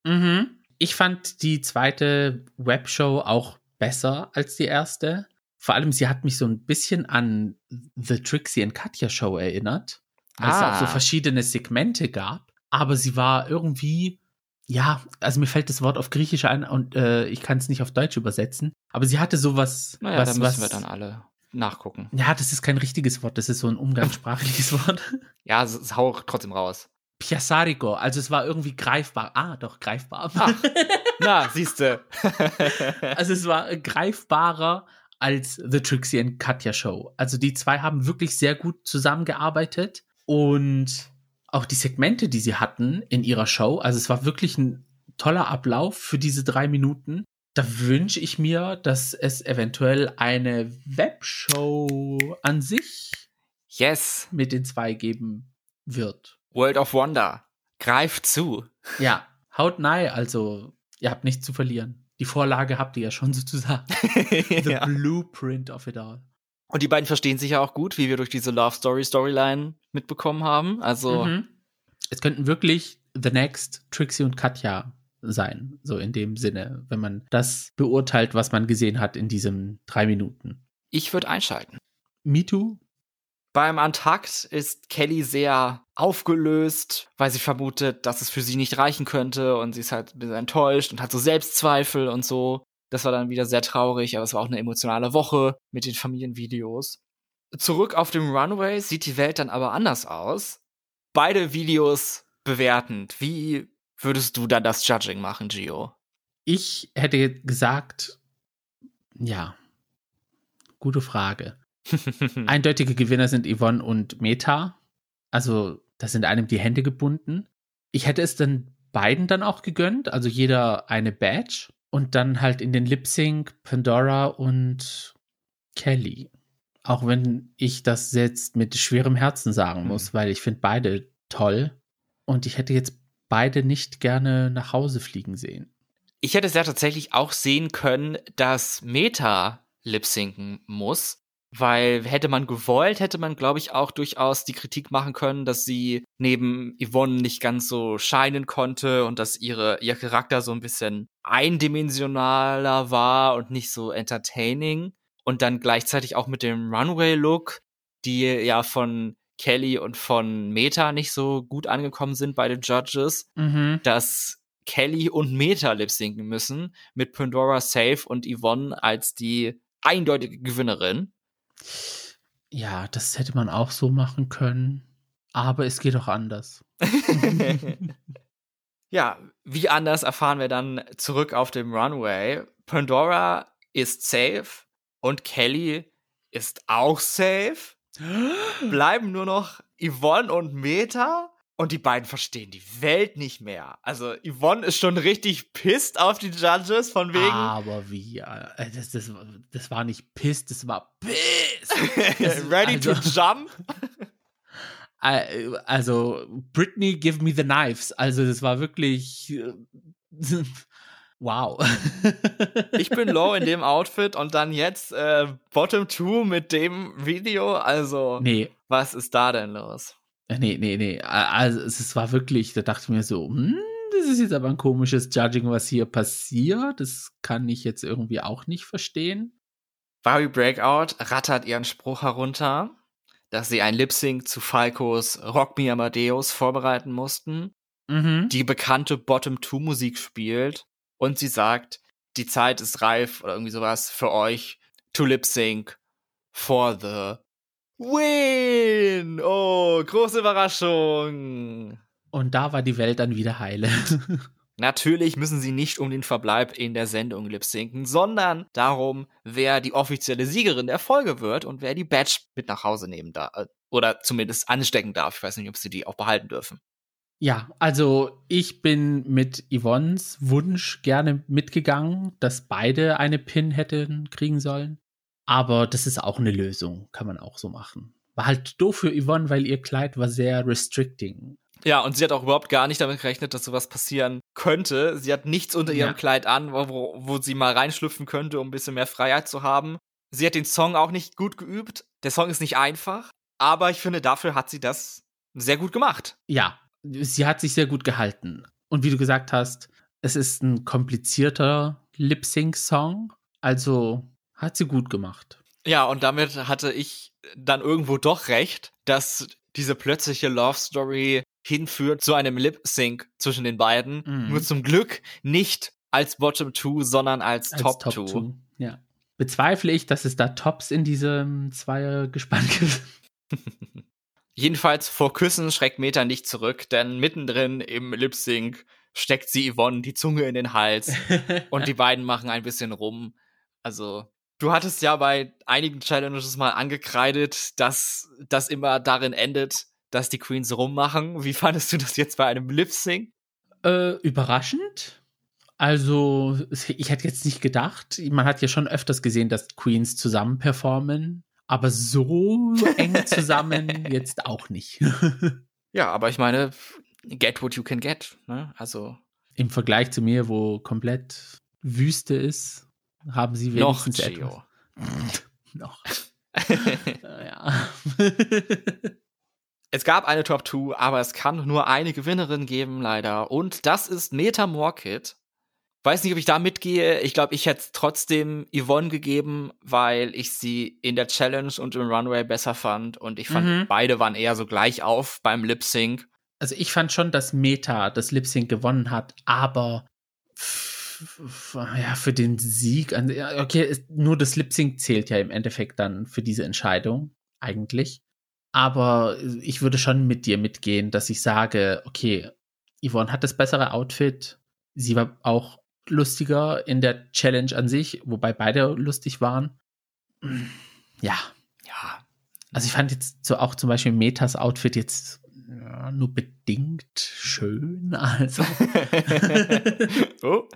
Mhm. Ich fand die zweite Webshow auch besser als die erste. Vor allem, sie hat mich so ein bisschen an The Trixie and Katja Show erinnert, weil ah. es auch so ah. verschiedene Segmente gab. Aber sie war irgendwie, ja, also mir fällt das Wort auf Griechisch ein und äh, ich kann es nicht auf Deutsch übersetzen. Aber sie hatte sowas, naja, was, da müssen was, wir dann alle nachgucken. Ja, das ist kein richtiges Wort, das ist so ein umgangssprachliches Wort. Ja, es hau trotzdem raus. Piassarico, also es war irgendwie greifbar. Ah, doch, greifbar. Ah, na, siehste. also es war greifbarer als The Trixie and Katja Show. Also die zwei haben wirklich sehr gut zusammengearbeitet und auch die Segmente, die sie hatten in ihrer Show, also es war wirklich ein toller Ablauf für diese drei Minuten da wünsche ich mir, dass es eventuell eine Webshow an sich yes. mit den zwei geben wird. World of Wonder. Greift zu. Ja, haut nahe, also ihr habt nichts zu verlieren. Die Vorlage habt ihr ja schon sozusagen. The ja. blueprint of it all. Und die beiden verstehen sich ja auch gut, wie wir durch diese Love Story Storyline mitbekommen haben. Also. Mhm. Es könnten wirklich The Next, Trixie und Katja sein, so in dem Sinne, wenn man das beurteilt, was man gesehen hat in diesen drei Minuten. Ich würde einschalten. Me too. Beim Antakt ist Kelly sehr aufgelöst, weil sie vermutet, dass es für sie nicht reichen könnte und sie ist halt ein bisschen enttäuscht und hat so Selbstzweifel und so. Das war dann wieder sehr traurig, aber es war auch eine emotionale Woche mit den Familienvideos. Zurück auf dem Runway sieht die Welt dann aber anders aus. Beide Videos bewertend. Wie würdest du dann das Judging machen, Gio? Ich hätte gesagt, ja, gute Frage. Eindeutige Gewinner sind Yvonne und Meta. Also, da sind einem die Hände gebunden. Ich hätte es dann beiden dann auch gegönnt, also jeder eine Badge und dann halt in den Lip Sync Pandora und Kelly. Auch wenn ich das jetzt mit schwerem Herzen sagen muss, mhm. weil ich finde beide toll und ich hätte jetzt beide nicht gerne nach Hause fliegen sehen. Ich hätte es ja tatsächlich auch sehen können, dass Meta lip sinken muss, weil hätte man gewollt, hätte man, glaube ich, auch durchaus die Kritik machen können, dass sie neben Yvonne nicht ganz so scheinen konnte und dass ihre, ihr Charakter so ein bisschen eindimensionaler war und nicht so entertaining. Und dann gleichzeitig auch mit dem Runway-Look, die ja von Kelly und von Meta nicht so gut angekommen sind bei den Judges, mhm. dass Kelly und Meta lip sinken müssen, mit Pandora Safe und Yvonne als die eindeutige Gewinnerin. Ja, das hätte man auch so machen können. Aber es geht auch anders. ja, wie anders erfahren wir dann zurück auf dem Runway. Pandora ist safe und Kelly ist auch safe. Bleiben nur noch Yvonne und Meta. Und die beiden verstehen die Welt nicht mehr. Also Yvonne ist schon richtig pisst auf die Judges von wegen. Aber wie? Äh, das, das, das war nicht pisst, das war piss. Ready also, to jump? Also Britney, give me the knives. Also das war wirklich äh, wow. ich bin low in dem Outfit und dann jetzt äh, Bottom Two mit dem Video. Also nee. was ist da denn los? Äh, nee, nee, nee. Also es war wirklich, da dachte ich mir so, hm, das ist jetzt aber ein komisches Judging, was hier passiert. Das kann ich jetzt irgendwie auch nicht verstehen. Barbie Breakout rattert ihren Spruch herunter, dass sie ein Lip-Sync zu Falcos Rock Me Amadeus vorbereiten mussten, mhm. die bekannte Bottom-Two-Musik spielt und sie sagt, die Zeit ist reif oder irgendwie sowas für euch to Lip-Sync for the Win! Oh, große Überraschung! Und da war die Welt dann wieder heile. Natürlich müssen sie nicht um den Verbleib in der Sendung lip-sinken, sondern darum, wer die offizielle Siegerin der Folge wird und wer die Badge mit nach Hause nehmen darf. Äh, oder zumindest anstecken darf. Ich weiß nicht, ob sie die auch behalten dürfen. Ja, also ich bin mit Yvonnes Wunsch gerne mitgegangen, dass beide eine Pin hätten kriegen sollen. Aber das ist auch eine Lösung, kann man auch so machen. War halt doof für Yvonne, weil ihr Kleid war sehr restricting. Ja, und sie hat auch überhaupt gar nicht damit gerechnet, dass sowas passieren könnte. Sie hat nichts unter ihrem ja. Kleid an, wo, wo sie mal reinschlüpfen könnte, um ein bisschen mehr Freiheit zu haben. Sie hat den Song auch nicht gut geübt. Der Song ist nicht einfach, aber ich finde, dafür hat sie das sehr gut gemacht. Ja, sie hat sich sehr gut gehalten. Und wie du gesagt hast, es ist ein komplizierter Lip-Sync-Song. Also hat sie gut gemacht. Ja, und damit hatte ich dann irgendwo doch recht, dass diese plötzliche Love Story hinführt zu einem Lip Sync zwischen den beiden. Mhm. Nur zum Glück nicht als Bottom Two, sondern als, als Top, Top Two. Two. Ja. Bezweifle ich, dass es da Tops in diesem Zweiergespann gibt. Jedenfalls vor Küssen schreckt Meta nicht zurück, denn mittendrin im Lip Sync steckt sie Yvonne die Zunge in den Hals und die beiden machen ein bisschen rum. Also Du hattest ja bei einigen Challenges mal angekreidet, dass das immer darin endet, dass die Queens rummachen. Wie fandest du das jetzt bei einem Lip Sync? Äh, überraschend. Also, ich hätte jetzt nicht gedacht, man hat ja schon öfters gesehen, dass Queens zusammen performen, aber so eng zusammen jetzt auch nicht. ja, aber ich meine, get what you can get, ne? Also. Im Vergleich zu mir, wo komplett Wüste ist, haben sie wenigstens Noch, etwas. Noch. ja. Es gab eine Top 2, aber es kann nur eine Gewinnerin geben, leider. Und das ist Meta Morkit. Weiß nicht, ob ich da mitgehe. Ich glaube, ich hätte trotzdem Yvonne gegeben, weil ich sie in der Challenge und im Runway besser fand. Und ich fand, mhm. beide waren eher so gleich auf beim Lip Sync. Also ich fand schon, dass Meta das Lip Sync gewonnen hat, aber ja, für den Sieg, okay, nur das Lip Sync zählt ja im Endeffekt dann für diese Entscheidung, eigentlich. Aber ich würde schon mit dir mitgehen, dass ich sage, okay, Yvonne hat das bessere Outfit. Sie war auch lustiger in der Challenge an sich, wobei beide lustig waren. Ja. Ja. Also ich fand jetzt so auch zum Beispiel Metas Outfit jetzt ja, nur bedingt schön. Also. oh.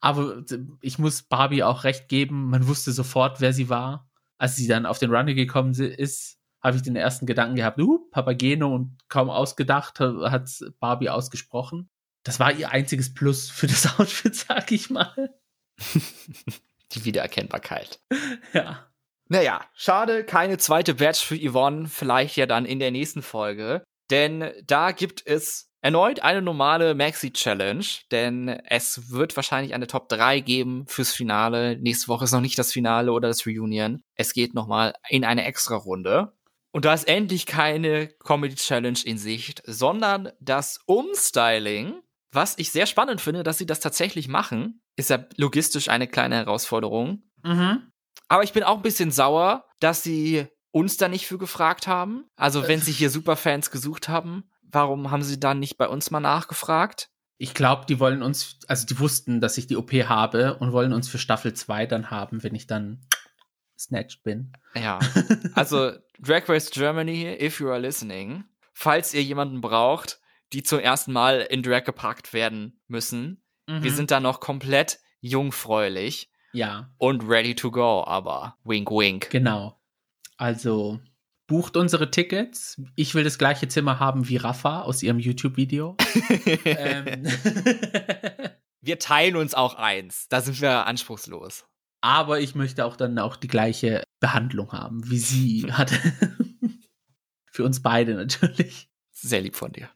Aber ich muss Barbie auch recht geben. Man wusste sofort, wer sie war. Als sie dann auf den Runner gekommen ist, habe ich den ersten Gedanken gehabt, uh, Papageno und kaum ausgedacht hat Barbie ausgesprochen. Das war ihr einziges Plus für das Outfit, sag ich mal. Die Wiedererkennbarkeit. Ja. Naja, schade, keine zweite Badge für Yvonne, vielleicht ja dann in der nächsten Folge. Denn da gibt es erneut eine normale Maxi-Challenge, denn es wird wahrscheinlich eine Top 3 geben fürs Finale. Nächste Woche ist noch nicht das Finale oder das Reunion. Es geht nochmal in eine Extra-Runde. Und da ist endlich keine Comedy-Challenge in Sicht, sondern das Umstyling, was ich sehr spannend finde, dass sie das tatsächlich machen, ist ja logistisch eine kleine Herausforderung. Mhm. Aber ich bin auch ein bisschen sauer, dass sie uns da nicht für gefragt haben. Also wenn sie hier Superfans gesucht haben, warum haben sie dann nicht bei uns mal nachgefragt? Ich glaube, die wollen uns, also die wussten, dass ich die OP habe und wollen uns für Staffel 2 dann haben, wenn ich dann snatched bin. Ja. Also Drag Race Germany, if you are listening, falls ihr jemanden braucht, die zum ersten Mal in Drag gepackt werden müssen, mhm. wir sind da noch komplett jungfräulich. Ja. Und ready to go, aber wink wink. Genau. Also bucht unsere Tickets. Ich will das gleiche Zimmer haben wie Rafa aus ihrem YouTube-Video. ähm. wir teilen uns auch eins. Da sind wir anspruchslos. Aber ich möchte auch dann auch die gleiche Behandlung haben, wie sie hatte. Für uns beide natürlich. Sehr lieb von dir.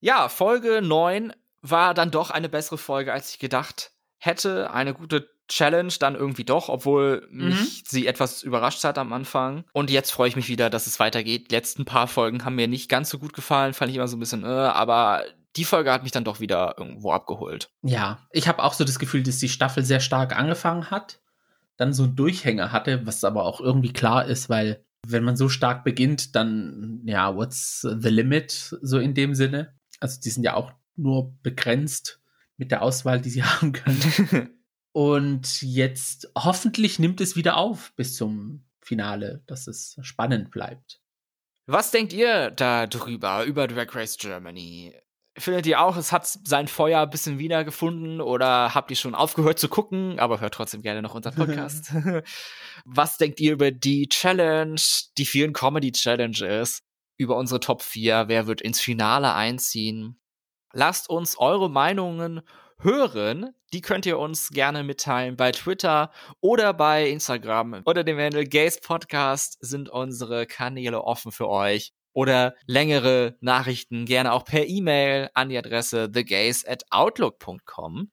Ja, Folge 9 war dann doch eine bessere Folge, als ich gedacht hätte. Eine gute Challenge dann irgendwie doch, obwohl mhm. mich sie etwas überrascht hat am Anfang. Und jetzt freue ich mich wieder, dass es weitergeht. Die letzten paar Folgen haben mir nicht ganz so gut gefallen, fand ich immer so ein bisschen, äh, aber die Folge hat mich dann doch wieder irgendwo abgeholt. Ja, ich habe auch so das Gefühl, dass die Staffel sehr stark angefangen hat, dann so einen Durchhänger hatte, was aber auch irgendwie klar ist, weil wenn man so stark beginnt, dann, ja, what's the limit, so in dem Sinne. Also die sind ja auch nur begrenzt mit der Auswahl, die sie haben können. Und jetzt hoffentlich nimmt es wieder auf bis zum Finale, dass es spannend bleibt. Was denkt ihr da drüber, über Drag Race Germany? Findet ihr auch, es hat sein Feuer ein bisschen wiedergefunden oder habt ihr schon aufgehört zu gucken, aber hört trotzdem gerne noch unseren Podcast? Was denkt ihr über die Challenge, die vielen Comedy-Challenges, über unsere Top 4? Wer wird ins Finale einziehen? Lasst uns eure Meinungen hören. Die könnt ihr uns gerne mitteilen bei Twitter oder bei Instagram. Unter dem Handel Gays Podcast sind unsere Kanäle offen für euch oder längere Nachrichten gerne auch per E-Mail an die Adresse thegays at outlook.com.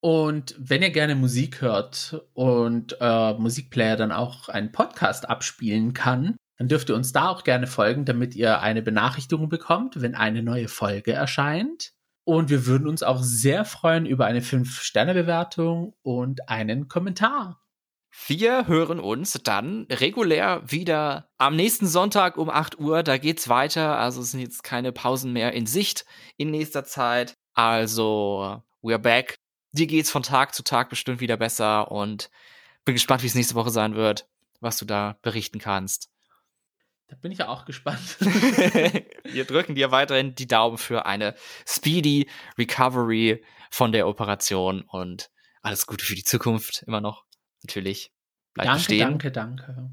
Und wenn ihr gerne Musik hört und äh, Musikplayer dann auch einen Podcast abspielen kann, dann dürft ihr uns da auch gerne folgen, damit ihr eine Benachrichtigung bekommt, wenn eine neue Folge erscheint. Und wir würden uns auch sehr freuen über eine 5-Sterne-Bewertung und einen Kommentar. Wir hören uns dann regulär wieder am nächsten Sonntag um 8 Uhr. Da geht's weiter. Also es sind jetzt keine Pausen mehr in Sicht in nächster Zeit. Also, we're back. Dir geht's von Tag zu Tag bestimmt wieder besser und bin gespannt, wie es nächste Woche sein wird, was du da berichten kannst. Da bin ich ja auch gespannt. Wir drücken dir weiterhin die Daumen für eine speedy Recovery von der Operation und alles Gute für die Zukunft immer noch natürlich. Bleibt danke, bestehen. danke, danke.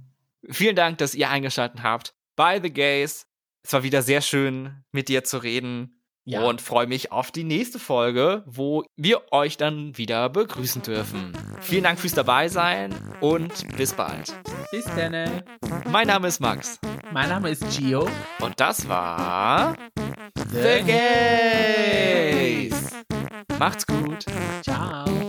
Vielen Dank, dass ihr eingeschaltet habt bei The Gays. Es war wieder sehr schön, mit dir zu reden. Ja. Und freue mich auf die nächste Folge, wo wir euch dann wieder begrüßen dürfen. Vielen Dank fürs Dabeisein und bis bald. Bis dann. Mein Name ist Max. Mein Name ist Gio. Und das war The, The Gays. Macht's gut. Ciao.